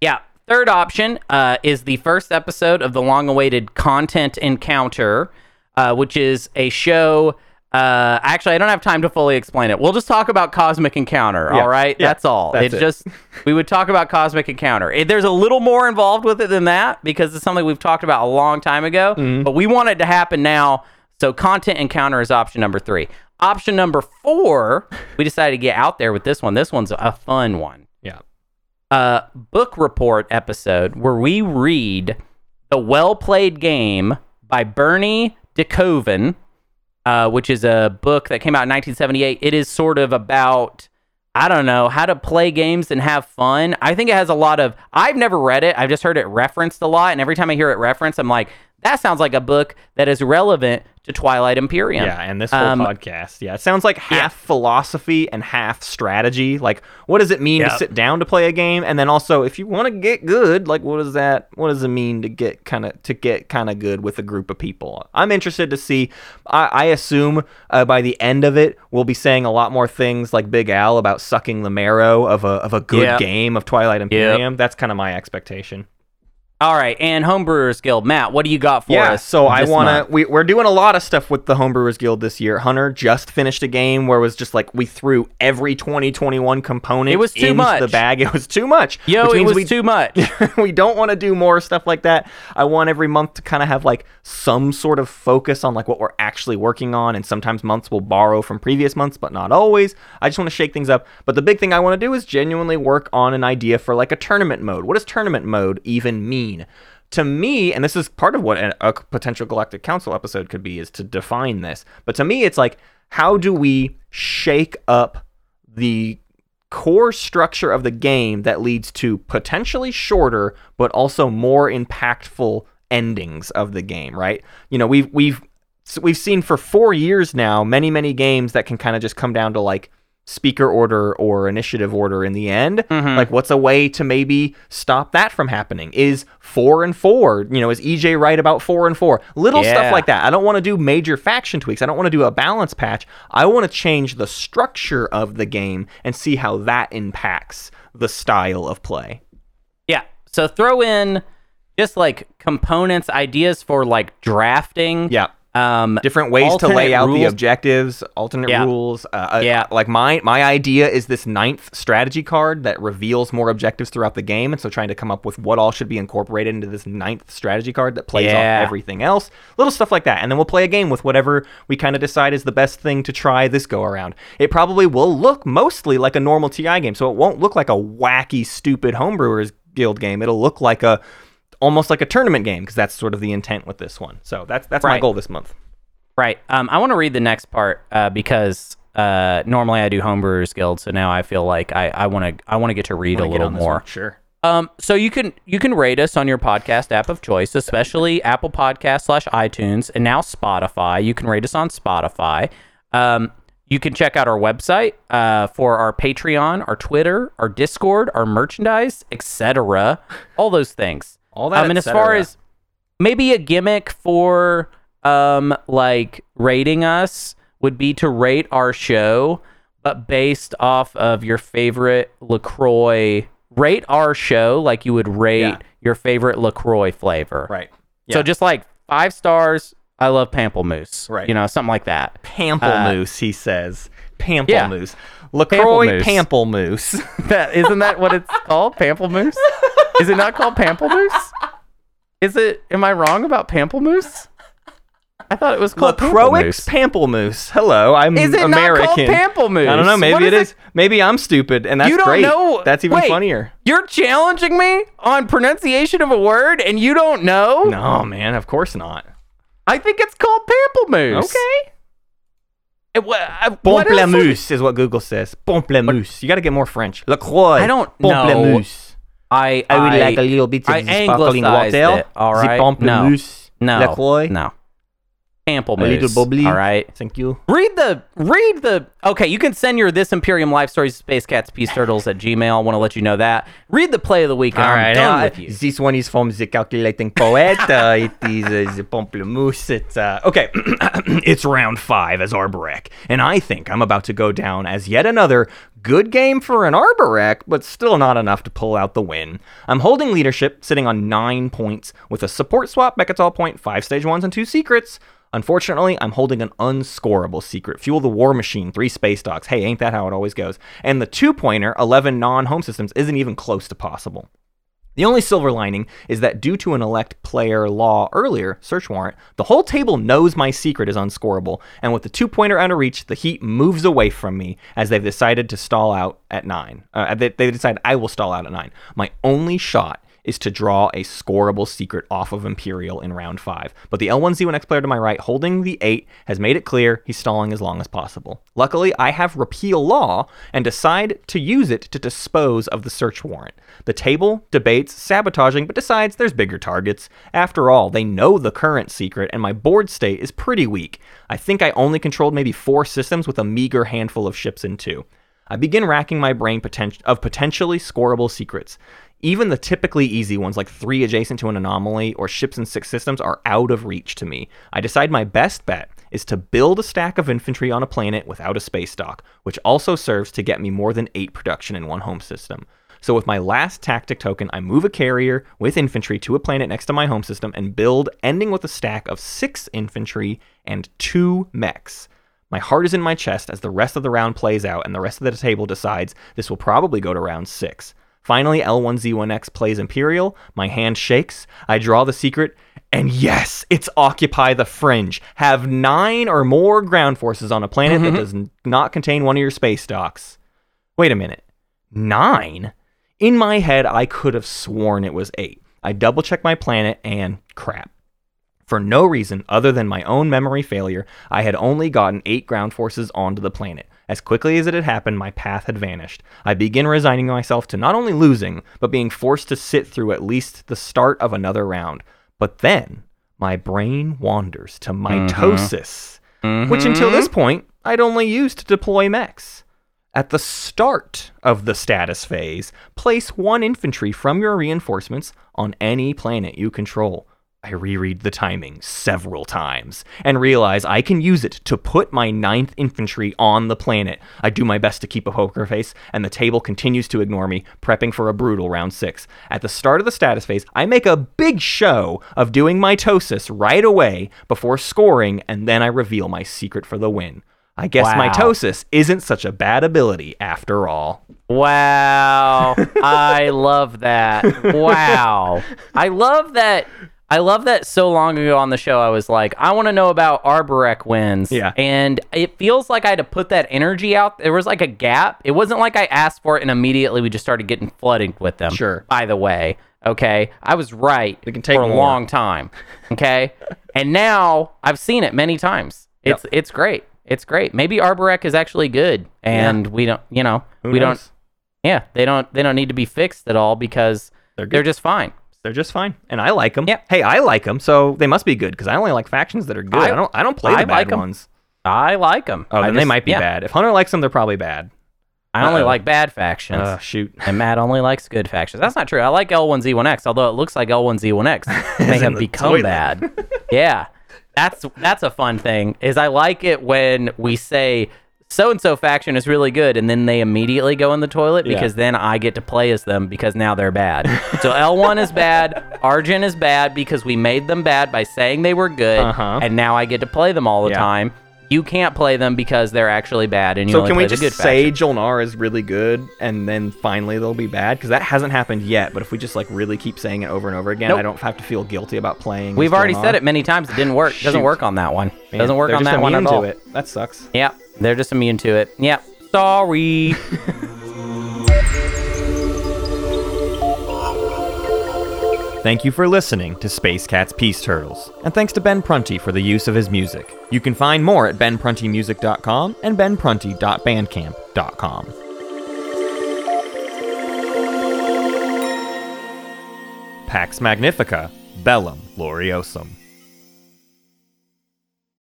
Yeah. Third option uh, is the first episode of the long-awaited Content Encounter, uh, which is a show. Uh, actually, I don't have time to fully explain it. We'll just talk about Cosmic Encounter. Yeah. All right, Yeah. that's all. That's it's it. just we would talk about Cosmic Encounter. It, there's a little more involved with it than that because it's something we've talked about a long time ago. Mm-hmm. But we want it to happen now. So Content Encounter is option number three. Option number four, we decided to get out there with this one. This one's a fun one Yeah. uh, book report episode where we read the well played game by Bernie DeKoven, uh, which is a book that came out in 1978. It is sort of about, I don't know, how to play games and have fun. I think it has a lot of, I've never read it, I've just heard it referenced a lot. And every time I hear it referenced, I'm like, that sounds like a book that is relevant to Twilight Imperium. Yeah, and this whole Um, podcast. Yeah, it sounds like half yeah. philosophy and half strategy. Like, what does it mean Yep. to sit down to play a game? And then also, if you want to get good, like, what does that? What does it mean to get kind of to get kind of good with a group of people? I'm interested to see. I, I assume uh, by the end of it, we'll be saying a lot more things like Big Al about sucking the marrow of a of a good Yep. game of Twilight Imperium. That's kind of my expectation. All right, and Homebrewers Guild. Matt, what do you got for us? yeah, us? so I want to. We, we're doing a lot of stuff with the Homebrewers Guild this year. Hunter just finished a game where it was just like we threw every 2021 component. It was too into much. the bag. It was too much. Yo, it was we, too much. we don't want to do more stuff like that. I want every month to kind of have like some sort of focus on like what we're actually working on. And sometimes months will borrow from previous months, but not always. I just want to shake things up. But the big thing I want to do is genuinely work on an idea for like a tournament mode. What does tournament mode even mean? To me, and this is part of what a, a potential Galactic Council episode could be, is to define this. But to me, it's like, how do we shake up the core structure of the game that leads to potentially shorter but also more impactful endings of the game, right? You know, we've we've we've seen for 4 years now many many games that can kind of just come down to like speaker order or initiative order in the end. Mm-hmm. Like what's a way to maybe stop that from happening? Is 4 and 4, you know, is EJ right about 4 and 4? Little Yeah. stuff like that. I don't want to do major faction tweaks. I don't want to do a balance patch. I want to change the structure of the game and see how that impacts the style of play. Yeah. So throw in just like components, ideas for like drafting. Yeah. Um, Different ways to lay out the objectives, alternate Yeah. rules. Uh, uh, Yeah. Like my my idea is this ninth strategy card that reveals more objectives throughout the game, and so trying to come up with what all should be incorporated into this ninth strategy card that plays Yeah. off everything else. Little stuff like that, and then we'll play a game with whatever we kind of decide is the best thing to try this go around. It probably will look mostly like a normal TI game, so it won't look like a wacky, stupid homebrewers guild game. It'll look like a almost like a tournament game because that's sort of the intent with this one. So that's that's my goal this month. Right. Um, I want to read the next part uh, because uh, normally I do Homebrewers Guild, so now I feel like I I want to I want to get to read a little more. Sure. Um, so you can you can rate us on your podcast app of choice, especially Apple Podcast slash iTunes, and now Spotify. You can rate us on Spotify. Um, you can check out our website uh, for our Patreon, our Twitter, our Discord, our merchandise, etc. All those things. All that, Um, and as far as maybe a gimmick for um like rating us would be to rate our show, but based off of your favorite Lacroix. Rate our show like you would rate Yeah. your favorite Lacroix flavor. right, Yeah. So just like five stars. I love pamplemousse. Right. You know, something like that. pamplemousse, he says. Pamplemousse. LaCroix Pamplemousse. Pamplemousse. That isn't that what it's called? Pamplemousse? Is it not called Pamplemousse? Is it? Am I wrong about Pamplemousse? I thought it was called LaCroix Pamplemousse. Pamplemousse. Hello, I'm Is it American. not called Pamplemousse? I don't know. Maybe What it is is. Maybe I'm stupid, and that's You don't great. know- That's even Wait. funnier. You're challenging me on pronunciation of a word, and you don't know? No, man. Of course not. I think it's called Pamplemousse. Okay. It, what else would- Pamplemousse is what Google says. Pamplemousse. You got to get more French. LaCroix. I don't know. I, I would I- like a little bit of I the sparkling water. it, all the right? pamplemousse. no, LaCroix. no. Pamplemousse. A little bubbly. All right. Thank you. Read the read the okay, you can send your this Imperium life stories Space Cats Peace Turtles at Gmail. I want to let you know that. Read the play of the week. All I'm right, done uh, with you. This one is from the calculating poet. uh, it is uh, the pamplemousse. It's uh, okay. it's round five as Arborec, and I think I'm about to go down as yet another good game for an Arborec, but still not enough to pull out the win. I'm holding leadership, sitting on nine points with a support swap, Mecatol point, five stage ones, and two secrets. Unfortunately, I'm holding an unscorable secret. Fuel the War Machine, three space dogs. Hey, ain't that how it always goes? And the two pointer, 11 non home systems, isn't even close to possible. The only silver lining is that due to an elect player law earlier, search warrant, the whole table knows my secret is unscorable, and with the two pointer out of reach, the heat moves away from me as they've decided to stall out at nine. Uh, they, they decide I will stall out at nine. My only shot is to draw a scoreable secret off of Imperial in round five. But the L1Z1X player to my right, holding the eight, has made it clear he's stalling as long as possible. Luckily, I have repeal law and decide to use it to dispose of the search warrant. The table debates sabotaging, but decides there's bigger targets. After all, they know the current secret, and my board state is pretty weak. I think I only controlled maybe four systems with a meager handful of ships in two. I begin racking my brain poten- of potentially scoreable secrets. Even the typically easy ones, like three adjacent to an anomaly or ships in six systems, are out of reach to me. I decide my best bet is to build a stack of infantry on a planet without a space dock, which also serves to get me more than eight production in one home system. So with my last tactic token, I move a carrier with infantry to a planet next to my home system and build, ending with a stack of six infantry and two mechs. My heart is in my chest as the rest of the round plays out and the rest of the table decides this will probably go to round six. Finally, L1Z1X plays Imperial. My hand shakes. I draw the secret, and yes, it's Occupy the Fringe. Have nine or more ground forces on a planet that mm-hmm. does not contain one of your space docks. Wait a minute. Nine? In my head, I could have sworn it was eight. I double check my planet, and crap. For no reason other than my own memory failure, I had only gotten eight ground forces onto the planet. As quickly as it had happened, my path had vanished. I begin resigning myself to not only losing, but being forced to sit through at least the start of another round. But then, my brain wanders to mitosis, mm-hmm. which until this mm-hmm. point, I'd only used to deploy mechs. At the start of the status phase, place one infantry from your reinforcements on any planet you control. I reread the timing several times and realize I can use it to put my ninth infantry on the planet. I do my best to keep a poker face, and the table continues to ignore me, prepping for a brutal round six. At the start of the status phase, I make a big show of doing mitosis right away before scoring, and then I reveal my secret for the win. I guess Wow. mitosis isn't such a bad ability after all. Wow. I love that. Wow. I love that. I love that so long ago on the show, I was like, I want to know about Arborec wins. Yeah. And it feels like I had to put that energy out. There was like a gap. It wasn't like I asked for it and immediately we just started getting flooded with them. Sure. By the way. Okay. I was right It can take for a more. long time. Okay. and now I've seen it many times. It's it's great. It's great. Maybe Arborec is actually good. And we don't you know, Who we don't yeah, they don't they don't need to be fixed at all because They're they're, just fine. They're just fine, and I like them. Yep. Hey, I like them, so they must be good because I only like factions that are good. I, I- don't. I don't play I the bad like ones. I like them. Oh, then they might be bad. If Hunter likes them, they're probably bad. I only Uh-oh. like bad factions. Uh, shoot. and Matt only likes good factions. That's not true. I like L1Z1X, although it looks like L1Z1X may have become toilet. bad. yeah. That's that's a fun thing. Is I like it when we say so and so faction is really good and then they immediately go in the toilet Yeah. because then I get to play as them because now they're bad. so L1 is bad, Argent is bad because we made them bad by saying they were good Uh-huh. and now I get to play them all the Yeah. time. you can't play them because they're actually bad, and you So can play we just say. Jol-Nar is really good, and then finally they'll be bad? Because that hasn't happened yet. But if we just like really keep saying it over and over again, Nope. I don't have to feel guilty about playing. We've already Jol-Nar. said it many times. It didn't work. Doesn't work on that one. Man, Doesn't work on that one at all. to it. That sucks. Yeah, they're just immune to it. Yeah, sorry. Thank you for listening to Space Cats Peace Turtles, and thanks to Ben Prunty for the use of his music. You can find more at benpruntymusic.com and benprunty.bandcamp.com. Pax Magnifica, Bellum Gloriosum.